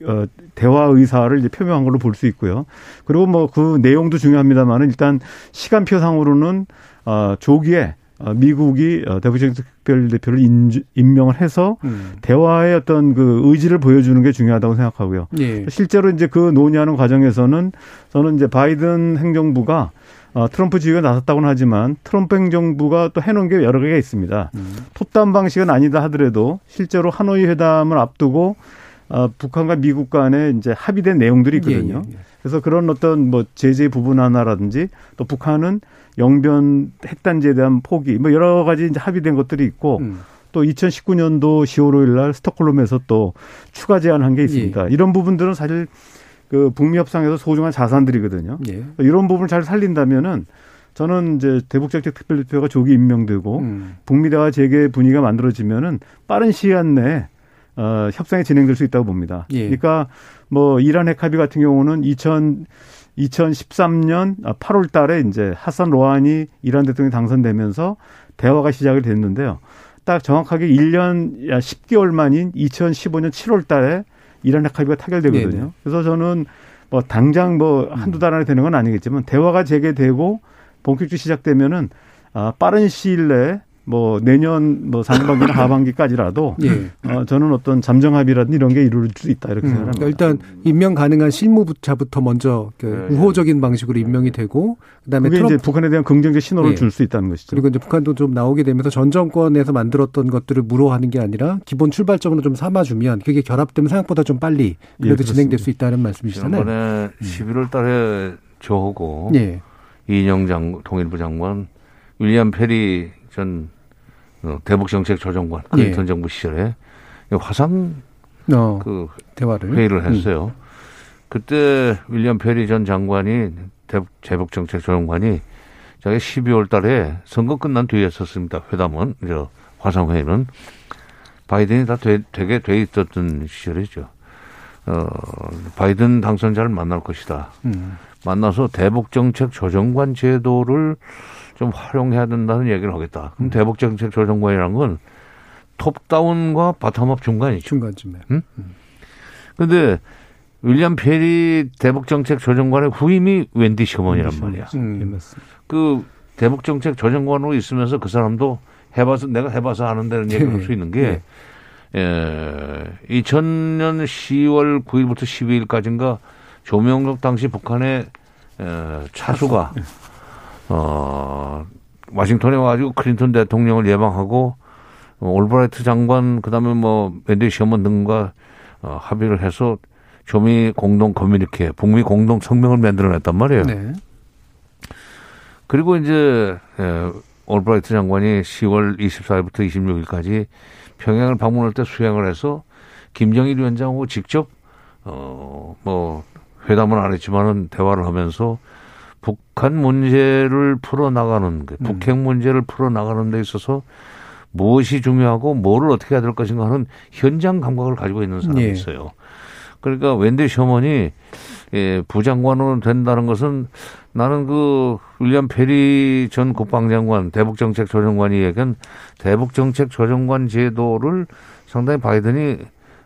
어, 대화 의사를 이제 표명한 걸로 볼 수 있고요. 그리고 뭐 그 내용도 중요합니다만은 일단 시간표상으로는 어, 조기에 어, 미국이 어, 대북적 특별대표를 인, 임명을 해서 음. 대화의 어떤 그 의지를 보여주는 게 중요하다고 생각하고요. 예. 실제로 이제 그 논의하는 과정에서는 저는 이제 바이든 행정부가 어, 트럼프 지휘가 나섰다고는 하지만 트럼프 행정부가 또 해놓은 게 여러 개가 있습니다. 음. 톱다운 방식은 아니다 하더라도 실제로 하노이 회담을 앞두고 어, 북한과 미국 간에 이제 합의된 내용들이 있거든요. 예, 예, 예. 그래서 그런 어떤 뭐 제재 부분 하나라든지 또 북한은 영변 핵단지에 대한 포기 뭐 여러 가지 이제 합의된 것들이 있고 음. 또 2019년도 10월 5일 날 스톡홀름에서 또 추가 제안한 게 있습니다. 예. 이런 부분들은 사실 그 북미 협상에서 소중한 자산들이거든요. 예. 이런 부분을 잘 살린다면은 저는 이제 대북정책 특별대표가 조기 임명되고 음. 북미 대화 재개 분위기가 만들어지면은 빠른 시간 내에 어, 협상이 진행될 수 있다고 봅니다. 예. 그러니까 뭐 이란 핵 합의 같은 경우는 2000 2013년 8월 달에 이제 하산 로한이 이란 대통령이 당선되면서 대화가 시작이 됐는데요. 딱 정확하게 1년 10개월 만인 2015년 7월 달에 이란 핵 합의가 타결되거든요. 네네. 그래서 저는 뭐 당장 뭐 한두 달 안에 되는 건 아니겠지만 대화가 재개되고 본격적으로 시작되면은 아, 빠른 시일 내에 뭐 내년 뭐 상반기나 하반기까지라도 예. 어, 저는 어떤 잠정 합의라든 이런 게 이룰 수 있다 이렇게 음, 생각합니다. 그러니까 일단 임명 가능한 실무부차부터 먼저 그 네. 우호적인 방식으로 임명이 되고 그다음에 그게 트럼프. 이제 북한에 대한 긍정적 신호를 예. 줄수 있다는 것이죠. 그리고 이제 북한도 좀 나오게 되면서 전 정권에서 만들었던 것들을 무효하는 게 아니라 기본 출발점으로 좀 삼아주면 그게 결합되면 생각보다 좀 빨리 그래도 예, 진행될 수 있다는 말씀이시잖아요. 이번에 음. 11월달에 저하고 예. 이인영 장 통일부 장관 윌리엄 페리 전 어, 대북정책 조정관 클린턴 예. 정부 시절에 화상 어, 그 대화를 회의를 음. 했어요. 음. 그때 윌리엄 페리 전 장관이 대북정책 조정관이 자기 12월 달에 선거 끝난 뒤에 했었습니다. 회담은 저 화상 회의는 바이든이 다 되, 되게 돼 있었던 시절이죠. 어, 바이든 당선자를 만날 것이다. 음. 만나서 대북정책 조정관 제도를 좀 활용해야 된다는 얘기를 하겠다. 그럼 음. 대북 정책 조정관이라는 건 top-down과 bottom-up 중간이죠. 중간쯤에. 응? 음. 근데 윌리엄 페리 대북 정책 조정관의 후임이 웬디 셔먼이란 말이야. 음. 그 대북 정책 조정관으로 있으면서 그 사람도 해봐서 내가 해봐서 아는다는 얘기를 할 수 있는 게 예. 예, 2000년 10월 9일부터 12일까지인가 조명록 당시 북한의 에, 차수가 어, 와싱턴에 와가지고 클린턴 대통령을 예방하고 어, 올브라이트 장관 그다음에 뭐 웬디 셔먼 등과 어, 합의를 해서 조미 공동 커뮤니케, 북미 공동 성명을 만들어냈단 말이에요. 네. 그리고 이제 예, 올브라이트 장관이 10월 24일부터 26일까지 평양을 방문할 때 수행을 해서 김정일 위원장하고 직접 어뭐 회담은 안 했지만은 대화를 하면서 북한 문제를 풀어나가는 그 북핵 문제를 풀어나가는 데 있어서 무엇이 중요하고 뭐를 어떻게 해야 될 것인가 하는 현장 감각을 가지고 있는 사람이 네. 있어요. 그러니까 웬디 셔먼이 예, 부장관으로 된다는 것은 나는 그 윌리엄 페리 전 국방장관 대북정책 조정관이 얘기한 대북정책 조정관 제도를 상당히 바이든이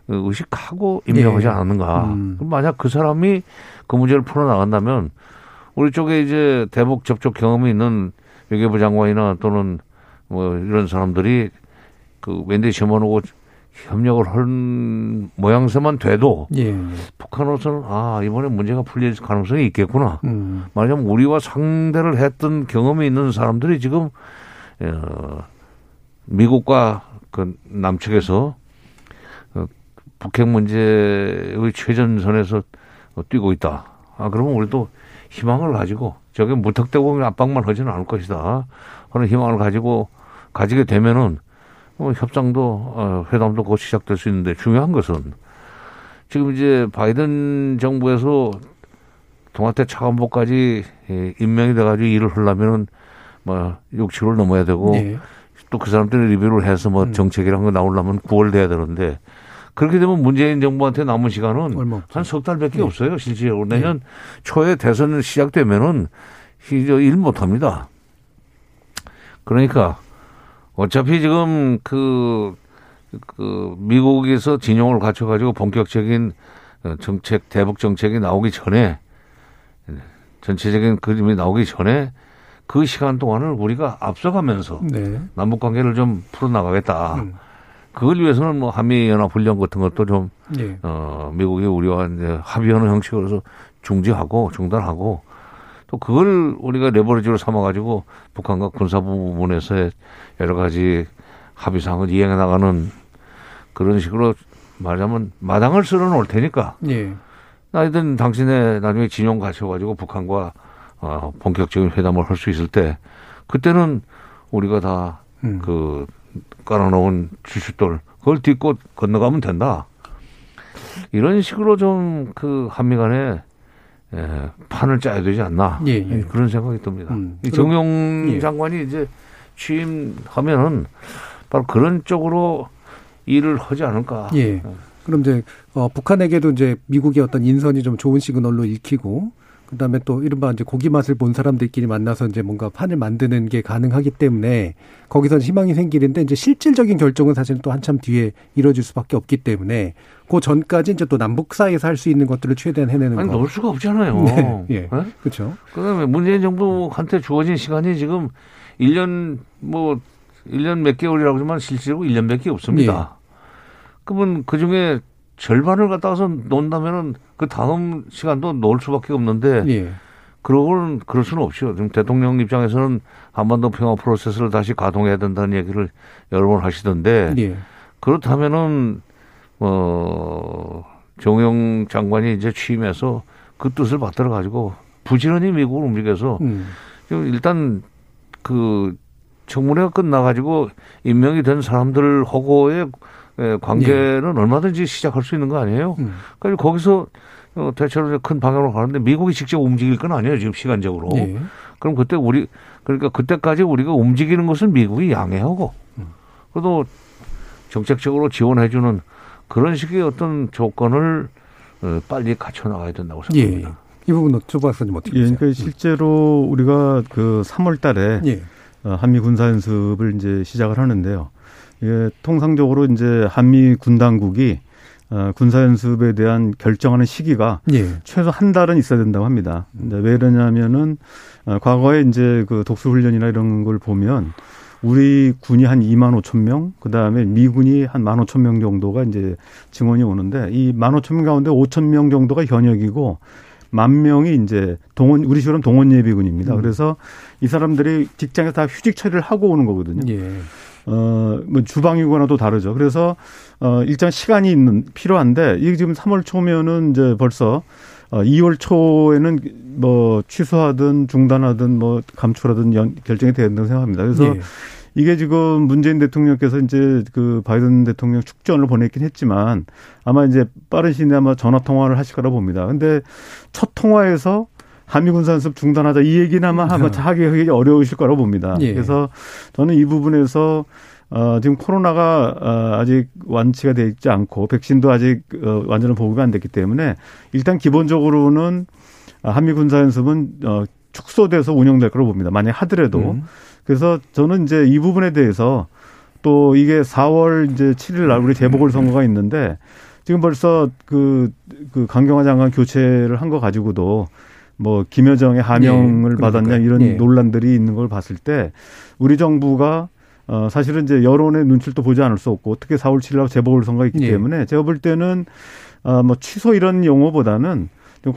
의식하고 임명하지 예. 않았는가. 음. 만약 그 사람이 그 문제를 풀어나간다면 우리 쪽에 이제 대북 접촉 경험이 있는 외교부 장관이나 또는 뭐 이런 사람들이 그 웬디 셔먼하고 협력을 한 모양새만 돼도 예. 북한으로서는 아 이번에 문제가 풀릴 가능성이 있겠구나. 음. 말하자면 우리와 상대를 했던 경험이 있는 사람들이 지금 어, 미국과 그 남측에서 어, 북핵 문제의 최전선에서 어, 뛰고 있다. 아 그러면 우리도 희망을 가지고 저게 무턱대고 압박만 하지는 않을 것이다. 하는 희망을 가지고 가지게 되면은 어, 협상도 어, 회담도 곧 시작될 수 있는데 중요한 것은 지금 이제 바이든 정부에서 동아태 차관보까지 예, 임명이 돼가지고 일을 하려면은 뭐 6, 7월 넘어야 되고 예. 또그 사람들이 리뷰를 해서 뭐 음. 정책이란 거 나오려면 9월 돼야 되는데 그렇게 되면 문재인 정부한테 남은 시간은. 한 석 달밖에 예. 없어요 실질적으로 내년 초에 대선 시작되면은 일 못합니다. 그러니까 어차피 지금 그, 그 미국에서 진영을 갖춰가지고 본격적인 어, 정책 대북 정책이 나오기 전에 전체적인 그림이 나오기 전에 그 시간 동안을 우리가 앞서가면서 네. 남북 관계를 좀 풀어나가겠다. 음. 그걸 위해서는 뭐 한미 연합 훈련 같은 것도 좀 예. 어, 미국이 우리와 이제 합의하는 형식으로 해서 중지하고 중단하고 또 그걸 우리가 레버리지로 삼아가지고 북한과 군사부 부분에서의 여러 가지 합의 사항을 이행해 나가는 그런 식으로 말하자면 마당을 쓸어 놓을 테니까 예. 하여튼 당신의 나중에 진영 갖춰가지고 북한과 어, 본격적인 회담을 할 수 있을 때 그때는 우리가 다 음. 그 깔아놓은 주춧돌 그걸 딛고 건너가면 된다. 이런 식으로 좀 그 한미 간에 예, 판을 짜야 되지 않나 예, 예. 그런 생각이 듭니다. 음. 정용 예. 장관이 이제 취임하면은 바로 그런 쪽으로 일을 하지 않을까. 예. 그럼 이제 어, 북한에게도 이제 미국의 어떤 인선이 좀 좋은 시그널로 읽히고 그다음에 또 이른바 이제 고기 맛을 본 사람들끼리 만나서 이제 뭔가 판을 만드는 게 가능하기 때문에 거기서 희망이 생기는데 이제 실질적인 결정은 사실은 또 한참 뒤에 이뤄질 수밖에 없기 때문에 그 전까지 이제 또 남북 사이에서 할 수 있는 것들을 최대한 해내는 아니 거. 놓을 수가 없잖아요. 네, 예. 예? 그렇죠. 그다음에 문재인 정부한테 주어진 시간이 지금 1년 뭐 1년 몇 개월이라고 하지만 실제로 1년밖에 없습니다. 그러면 그 중에 절반을 갖다 와서 논다면은 그 다음 시간도 놓을 수밖에 없는데 예. 그러고는 그럴 수는 없죠. 지금 대통령 입장에서는 한반도 평화 프로세스를 다시 가동해야 된다는 얘기를 여러 번 하시던데 예. 그렇다면은 어 정영 장관이 이제 취임해서 그 뜻을 받들어 가지고 부지런히 미국을 움직여서 음. 지금 일단 그 청문회가 끝나 가지고 임명이 된 사람들하고의 에, 관계는 얼마든지 시작할 수 있는 거 아니에요? 음. 그러니까 거기서 어, 대체로 큰 방향으로 가는데 미국이 직접 움직일 건 아니에요 지금 시간적으로. 예. 그럼 그때 우리 그러니까 그때까지 우리가 움직이는 것은 미국이 양해하고 그래도 정책적으로 지원해주는 그런 식의 어떤 조건을 어, 빨리 갖춰 나가야 된다고 예. 생각합니다. 이 부분은 조 박사님 어떻게 예, 보세요? 그러니까 실제로 우리가 그 3월 달에 예. 어, 한미 군사 연습을 이제 시작을 하는데요. 예, 통상적으로 이제 한미 군 당국이 어, 군사 연습에 대한 결정하는 시기가 예. 최소 한 달은 있어야 된다고 합니다. 근데 왜 그러냐면은 어, 과거에 이제 그 독수 훈련이나 이런 걸 보면 우리 군이 한 2만 5천 명, 그 다음에 미군이 한 1만 5천 명 정도가 이제 증원이 오는데 이 1만 5천 명 가운데 5천 명 정도가 현역이고 만 명이 이제 동원 우리 식으로는 동원 예비군입니다. 음. 그래서 이 사람들이 직장에서 다 휴직 처리를 하고 오는 거거든요. 예. 어, 뭐 주방이거나도 다르죠. 그래서 어, 일정 시간이 있는 필요한데 이게 지금 3월 초면은 이제 벌써 어, 2월 초에는 뭐 취소하든 중단하든 뭐 감축하든 연, 결정이 돼야 된다고 생각합니다. 그래서 예. 이게 지금 문재인 대통령께서 이제 그 바이든 대통령 축전을 보냈긴 했지만 아마 이제 빠른 시일 내에 아마 전화 통화를 하실 거라 봅니다. 근데 첫 통화에서 한미 군사연습 중단하자 이 얘기는 아마 하면 하기 하기 어려우실 거라고 봅니다. 예. 그래서 저는 이 부분에서 어, 지금 코로나가 어, 아직 완치가 돼 있지 않고 백신도 아직 어, 완전히 보급이 안 됐기 때문에 일단 기본적으로는 한미 군사 연습은 어, 축소돼서 운영될 거로 봅니다. 만약 하더라도 음. 그래서 저는 이제 이 부분에 대해서 또 이게 4월 이제 7일 날 우리 재보궐 선거가 있는데 지금 벌써 그, 그 강경화 장관 교체를 한 거 가지고도 뭐 김여정의 하명을 예, 받았냐 이런 예. 논란들이 있는 걸 봤을 때 우리 정부가 어 사실은 이제 여론의 눈치를 또 보지 않을 수 없고 어떻게 4월 7일 날 재보궐 선거가 있기 예. 때문에 제가 볼 때는 어뭐 취소 이런 용어보다는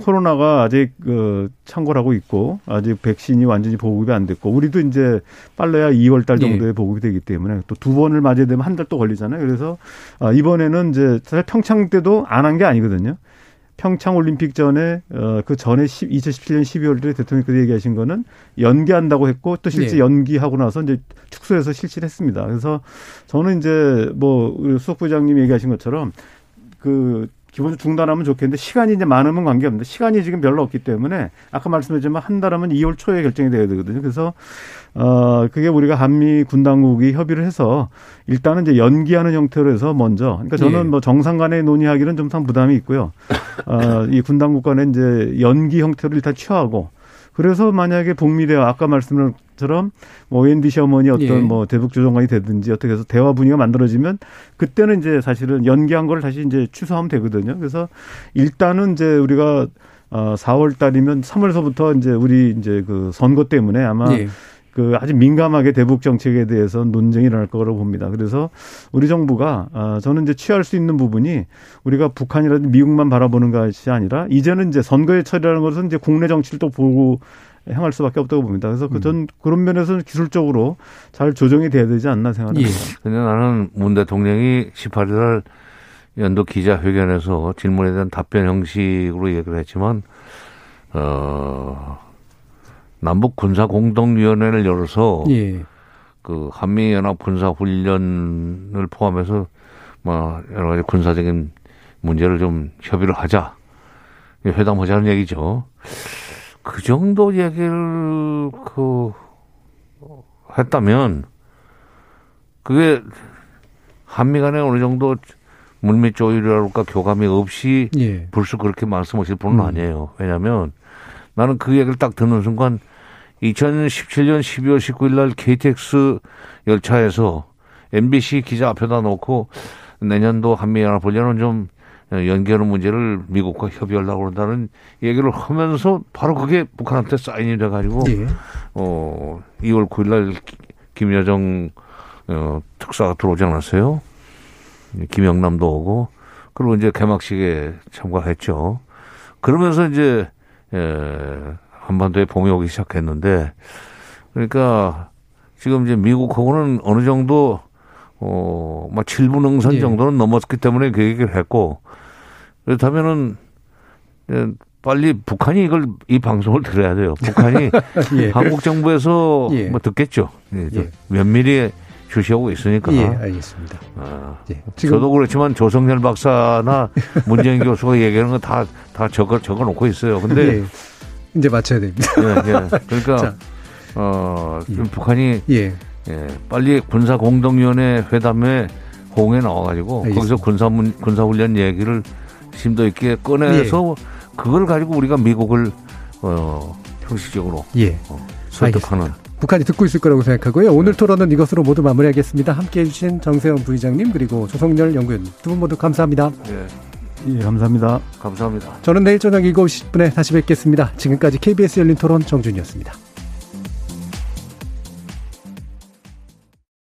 코로나가 아직 그 창궐하고 있고 아직 백신이 완전히 보급이 안 됐고 우리도 이제 빨라야 2월 달 정도에 예. 보급이 되기 때문에 또 두 번을 맞아야 되면 한 달 또 걸리잖아요. 그래서 아 이번에는 이제 사실 평창 때도 안 한 게 아니거든요. 평창 올림픽 전에 어 그 전에 10, 2017년 12월에 대통령께서 얘기하신 거는 연기한다고 했고 또 실제 네. 연기하고 나서 이제 축소해서 실시를 했습니다. 그래서 저는 이제 뭐 수석 부장님이 얘기하신 것처럼 그 기본적으로 중단하면 좋겠는데 시간이 이제 많으면 관계없는데 시간이 지금 별로 없기 때문에 아까 말씀드렸지만 한 달 하면 2월 초에 결정이 돼야 되거든요. 그래서 어 그게 우리가 한미 군 당국이 협의를 해서 일단은 이제 연기하는 형태로 해서 먼저 그러니까 저는 예. 뭐 정상 간의 논의하기는 좀 상 부담이 있고요. 어이 군 당국 간에 이제 연기 형태로 일단 취하고 그래서 만약에 북미 대화 아까 말씀을 처럼 뭐 OND 시어머니 어떤 예. 뭐 대북 조정관이 되든지 어떻게 해서 대화 분위기가 만들어지면 그때는 이제 사실은 연기한 걸 다시 이제 취소하면 되거든요. 그래서 일단은 이제 우리가 어 4월 달이면 3월서부터 이제 우리 이제 그 선거 때문에 아마 예. 그 아주 민감하게 대북 정책에 대해서 논쟁이 일어날 거라고 봅니다. 그래서 우리 정부가 아 저는 이제 취할 수 있는 부분이 우리가 북한이라든지 미국만 바라보는 것이 아니라 이제는 이제 선거의 처리라는 것은 이제 국내 정치를 또 보고 행할 수밖에 없다고 봅니다. 그래서 그전 음. 그런 면에서는 기술적으로 잘 조정이 돼야 되지 않나 생각합니다. 예. 근데 나는 문 대통령이 18일 날 연도 기자회견에서 질문에 대한 답변 형식으로 얘기를 했지만 어 남북 군사 공동위원회를 열어서 예. 그 한미 연합 군사 훈련을 포함해서 뭐 여러 가지 군사적인 문제를 좀 협의를 하자 회담하자는 얘기죠. 그 정도 얘기를 그 했다면 그게 한미 간에 어느 정도 물밑 조율이랄까 교감이 없이 예. 불쑥 그렇게 말씀하실 분은 음. 아니에요. 왜냐하면 나는 그 얘기를 딱 듣는 순간 2017년 12월 19일 날 KTX 열차에서 MBC 기자 앞에다 놓고 내년도 한미연합훈련은 좀 연기하는 문제를 미국과 협의하려고 그런다는 얘기를 하면서 바로 그게 북한한테 사인이 돼가지고 예. 어 2월 9일 날 김여정 어, 특사가 들어오지 않았어요. 김영남도 오고 그리고 이제 개막식에 참가했죠. 그러면서 이제 에, 한반도에 봉이 오기 시작했는데 그러니까 지금 이제 미국하고는 어느 정도 어, 막 7분 응선 예. 정도는 넘었기 때문에 그 얘기를 했고 그렇다면은 빨리 북한이 이걸 이 방송을 들어야 돼요. 북한이 예. 한국 정부에서 예. 뭐 듣겠죠. 예. 예. 면밀히 주시하고 있으니까. 예, 알겠습니다. 아, 예. 저도 그렇지만 조성열 박사나 문재인 교수가 얘기하는 거 다 다 적어 적어 놓고 있어요. 근데 예. 이제 맞춰야 됩니다. 예, 예. 그러니까 자, 어, 예. 북한이 예. 예, 빨리 군사 공동위원회 회담에 호응에 나와가지고 알겠습니다. 거기서 군사 군사 훈련 얘기를 심도 있게 꺼내서 예. 그걸 가지고 우리가 미국을 어, 형식적으로 예. 어, 설득하는. 알겠습니다. 북한이 듣고 있을 거라고 생각하고요. 오늘 토론은 이것으로 모두 마무리하겠습니다. 함께해 주신 정세영 부의장님 그리고 조성열 연구위원 두 분 모두 감사합니다. 예. 예, 감사합니다. 감사합니다. 저는 내일 저녁 7시 10분에 다시 뵙겠습니다. 지금까지 KBS 열린 토론 정준이었습니다.